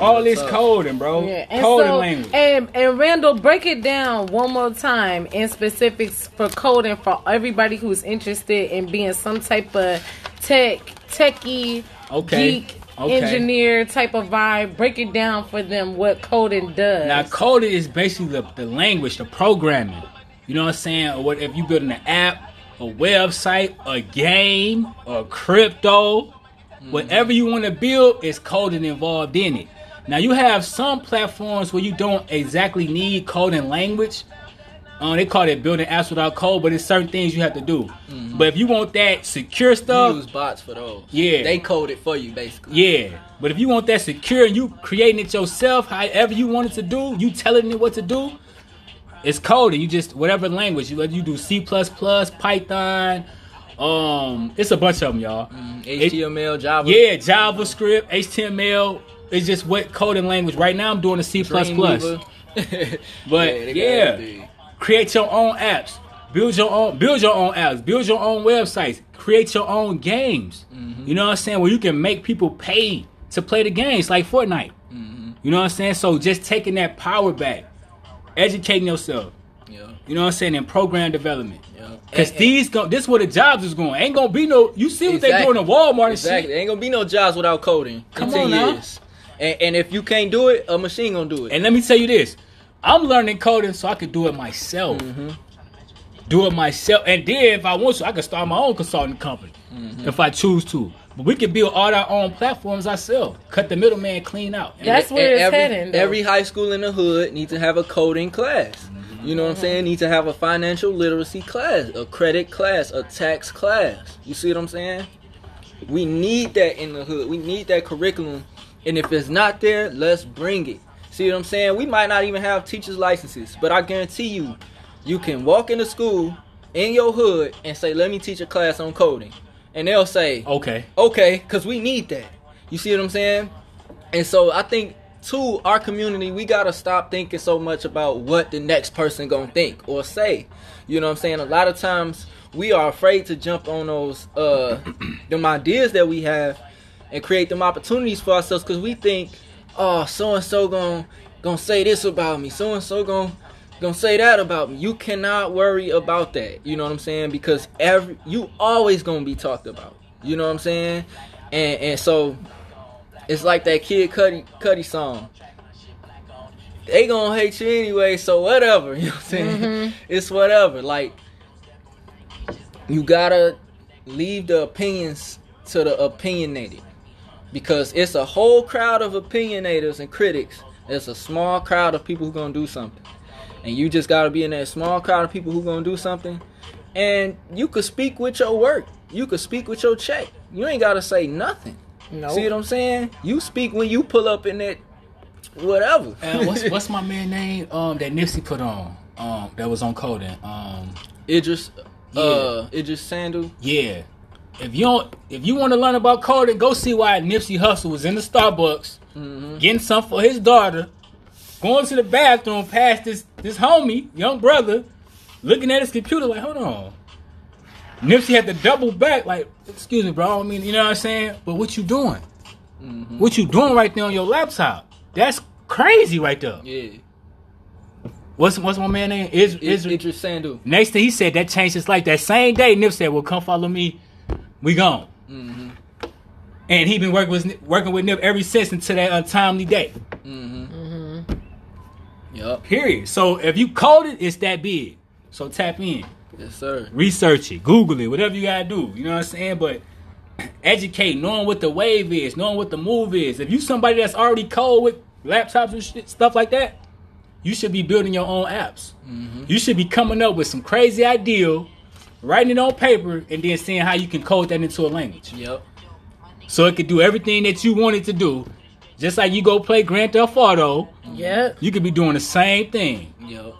[SPEAKER 1] All this coding, bro.
[SPEAKER 2] Yeah, and
[SPEAKER 1] coding
[SPEAKER 2] so,
[SPEAKER 1] language.
[SPEAKER 2] and and Randall, break it down one more time in specifics for coding for everybody who's interested in being some type of tech, techie,
[SPEAKER 1] Okay,
[SPEAKER 2] geek,
[SPEAKER 1] okay.
[SPEAKER 2] engineer type of vibe. Break it down for them what coding does.
[SPEAKER 1] Now, coding is basically the, the language, the programming. You know what I'm saying? Or what if you building an app, a website, a game, a crypto, mm-hmm. whatever you want to build, is coding involved in it. Now you have some platforms where you don't exactly need coding language. Um, they call it building apps without code, but it's certain things you have to do. But if you want that secure
[SPEAKER 3] You
[SPEAKER 1] stuff,
[SPEAKER 3] use bots for those.
[SPEAKER 1] Yeah.
[SPEAKER 3] They code it for you, basically.
[SPEAKER 1] yeah. But if you want that secure and you creating it yourself, however you want it to do, you telling it what to do, it's coding. You just whatever language you whether you do C Python, um, it's a bunch of them, y'all. It-
[SPEAKER 3] HTML, Java.
[SPEAKER 1] yeah, JavaScript, HTML. It's just what coding language. Right now, I'm doing the C. But
[SPEAKER 3] they got
[SPEAKER 1] yeah, create your own apps. Build your own build your own apps. Build your own websites. Create your own games.
[SPEAKER 3] Mm-hmm.
[SPEAKER 1] You know what I'm saying? Where you can make people pay to play the games like Fortnite.
[SPEAKER 3] Mm-hmm.
[SPEAKER 1] You know what I'm saying? So just taking that power back, educating yourself.
[SPEAKER 3] Yeah.
[SPEAKER 1] You know what I'm saying? And program development.
[SPEAKER 3] Yeah.
[SPEAKER 1] Cause
[SPEAKER 3] And-
[SPEAKER 1] these go this where the jobs is going. Ain't gonna be no you see what they
[SPEAKER 3] Exactly.
[SPEAKER 1] doing in Walmart and
[SPEAKER 3] Exactly.
[SPEAKER 1] shit.
[SPEAKER 3] Ain't gonna be no jobs without coding
[SPEAKER 1] Come
[SPEAKER 3] in 10
[SPEAKER 1] on now.
[SPEAKER 3] years. And, and if you can't do it, a machine gonna do it.
[SPEAKER 1] And let me tell you this. I'm learning coding so I can do it myself.
[SPEAKER 3] Mm-hmm.
[SPEAKER 1] Do it myself. And then if I want to, I can start my own consulting company.
[SPEAKER 3] Mm-hmm.
[SPEAKER 1] If I choose to. But we can build all our own platforms ourselves. Cut the middleman clean out. And
[SPEAKER 2] That's where it's
[SPEAKER 3] every,
[SPEAKER 2] heading, though.
[SPEAKER 3] Every high school in the hood needs to have a coding class. You know what I'm saying? Need to have a financial literacy class, a credit class, a tax class. You see what I'm saying? We need that in the hood. We need that curriculum. And if it's not there, let's bring it. See what I'm saying? We might not even have teachers' licenses, but I guarantee you, you can walk into school in your hood and say, "Let me teach a class on coding," and they'll say,
[SPEAKER 1] okay.
[SPEAKER 3] okay, because we need that. You see what I'm saying? And so I think too, our community, we gotta stop thinking so much about what the next person gonna think or say. You know what I'm saying? A lot of times we are afraid to jump on those uh them ideas that we have and create them opportunities for ourselves because we think, oh, so and so gonna gonna say this about me, so and so gonna gonna say that about me. You cannot worry about that. You know what I'm saying? Because every you always gonna be talked about. You know what I'm saying? And and so it's like that Kid Cudi Cudi song. They gonna hate you anyway, so whatever. You know what I'm saying? Mm-hmm. It's whatever. Like you gotta leave the opinions to the opinionated because it's a whole crowd of opinionators and critics. It's a small crowd of people who gonna do something, and you just gotta be in that small crowd of people who gonna do something. And you could speak with your work. You could speak with your check. You ain't gotta say nothing.
[SPEAKER 2] Nope.
[SPEAKER 3] See what I'm saying? You speak when you pull up in that whatever.
[SPEAKER 1] Uh, what's what's my man name? Um, that Nipsey put on. Um, that was on coding. Um,
[SPEAKER 3] Iddris, uh, Iddris Sandu.
[SPEAKER 1] yeah. If you don't, if you want to learn about coding, go see why Nipsey Hussle was in the Starbucks
[SPEAKER 3] Mm-hmm.
[SPEAKER 1] getting some for his daughter, going to the bathroom past this this homie, young brother, looking at his computer like, hold on. Nipsey had to double back, like, excuse me, bro. I don't mean, you know what I'm saying? But what you doing?
[SPEAKER 3] Mm-hmm.
[SPEAKER 1] What you doing right there on your laptop? That's crazy right there.
[SPEAKER 3] Yeah,
[SPEAKER 1] What's what's my man name? Is
[SPEAKER 3] Iddris,
[SPEAKER 1] is
[SPEAKER 3] Iddris Sandu.
[SPEAKER 1] Next thing he said that changed his life. That same day, Nip said, "Well, come follow me. We gone."
[SPEAKER 3] Mm-hmm.
[SPEAKER 1] And he been working with working with Nip ever since until that untimely day.
[SPEAKER 3] Mm-hmm. Yup.
[SPEAKER 1] Period. So if you code it, it's that big. So tap in,
[SPEAKER 3] Yes, sir.
[SPEAKER 1] research it, Google it, whatever you gotta do. You know what I'm saying? But educate, knowing what the wave is, knowing what the move is. If you somebody that's already code with laptops and shit, stuff like that, you should be building your own apps. You should be coming up with some crazy idea, writing it on paper, and then seeing how you can code that into a language.
[SPEAKER 3] Yep.
[SPEAKER 1] So it could do everything that you want it to do. Just like you go play Grand Theft Auto,
[SPEAKER 2] Yep.
[SPEAKER 1] you could be doing the same thing
[SPEAKER 3] Yep.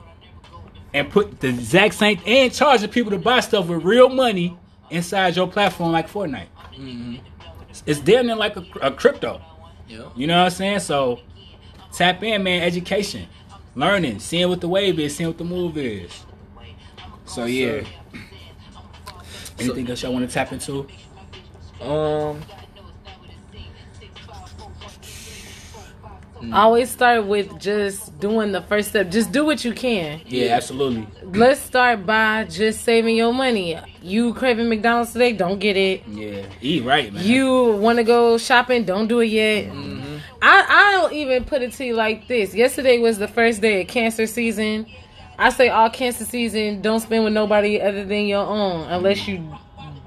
[SPEAKER 1] and put the exact same and charging people to buy stuff with real money inside your platform like Fortnite.
[SPEAKER 3] Mm-hmm.
[SPEAKER 1] It's damn near like a, a crypto.
[SPEAKER 3] Yep.
[SPEAKER 1] You know what I'm saying? So tap in, man. Education, learning, seeing what the wave is, seeing what the move is. So yeah.
[SPEAKER 3] sir.
[SPEAKER 1] Anything else y'all want to tap into?
[SPEAKER 3] Um.
[SPEAKER 2] Always start with just doing the first step. Just do what you can.
[SPEAKER 1] Yeah, absolutely.
[SPEAKER 2] Let's start by just saving your money. You craving McDonald's today? Don't get it.
[SPEAKER 1] Yeah, eat right, man.
[SPEAKER 2] You want to go shopping? Don't do it yet.
[SPEAKER 3] Mm-hmm.
[SPEAKER 2] I I don't even put it to you like this. Yesterday was the first day of cancer season. I say all cancer season, don't spend with nobody other than your own, unless you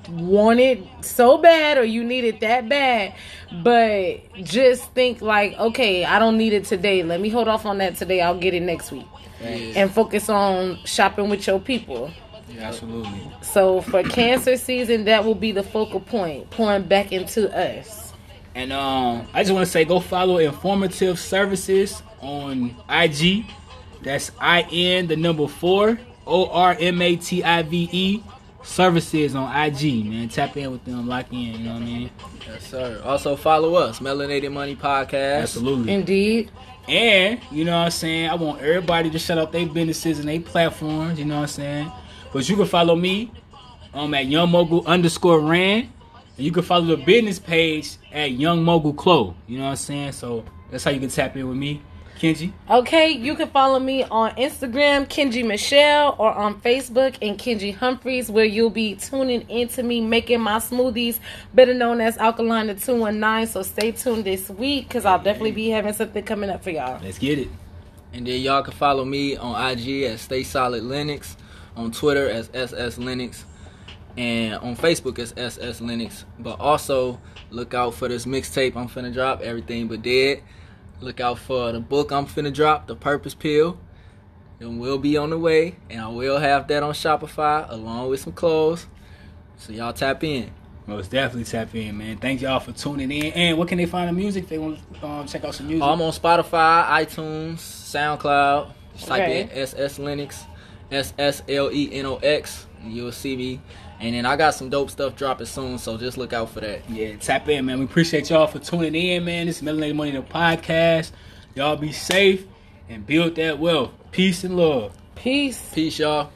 [SPEAKER 2] want it so bad or you need it that bad. But just think like, okay, I don't need it today. Let me hold off on that today. I'll get it next week. And focus on shopping with your people.
[SPEAKER 1] Yeah, absolutely.
[SPEAKER 2] So for cancer season, that will be the focal point, pouring back into us.
[SPEAKER 1] And um, I just want to say, go follow Informative Services on IG. That's I N the number four O R M A T I V E services on IG. Man, tap in with them, lock in. You know what I mean?
[SPEAKER 3] Yes, sir. Also follow us, Melanated Money Podcast.
[SPEAKER 1] Absolutely.
[SPEAKER 2] Indeed.
[SPEAKER 1] And you know what I'm saying? I want everybody to shut up their businesses and their platforms. You know what I'm saying? But you can follow me um at Young Mogul underscore Rand. And you can follow the business page at Young Mogul Clo. You know what I'm saying? So that's how you can tap in with me. Kenji.
[SPEAKER 2] Okay, you can follow me on Instagram, Kenji Michelle, or on Facebook and Kenji Humphreys, where you'll be tuning into me making my smoothies, better known as Alkaline 219. So stay tuned this week because I'll definitely be having something coming up for y'all.
[SPEAKER 1] Let's get it.
[SPEAKER 3] And then y'all can follow me on IG at Stay Solid Lenox, on Twitter as SS Lenox, and on Facebook as SS Lenox. But also look out for this mixtape I'm finna drop, Everything But Dead. Look out for the book I'm finna drop, The Purpose Pill. It will be on the way, and I will have that on Shopify along with some clothes. So y'all tap in.
[SPEAKER 1] Most definitely tap in, man. Thank y'all for tuning in. And what can they find the music? They want to um, check out some music.
[SPEAKER 3] I'm on Spotify, iTunes, SoundCloud. Just type
[SPEAKER 2] Okay.
[SPEAKER 3] in SS Lenox, S S L E N O X, and you'll see me. And then I got some dope stuff dropping soon, so just look out for that.
[SPEAKER 1] Yeah, tap in, man. We appreciate y'all for tuning in, man. This is Melanated Money the podcast. Y'all be safe and build that wealth. Peace and love.
[SPEAKER 2] Peace.
[SPEAKER 3] Peace, y'all.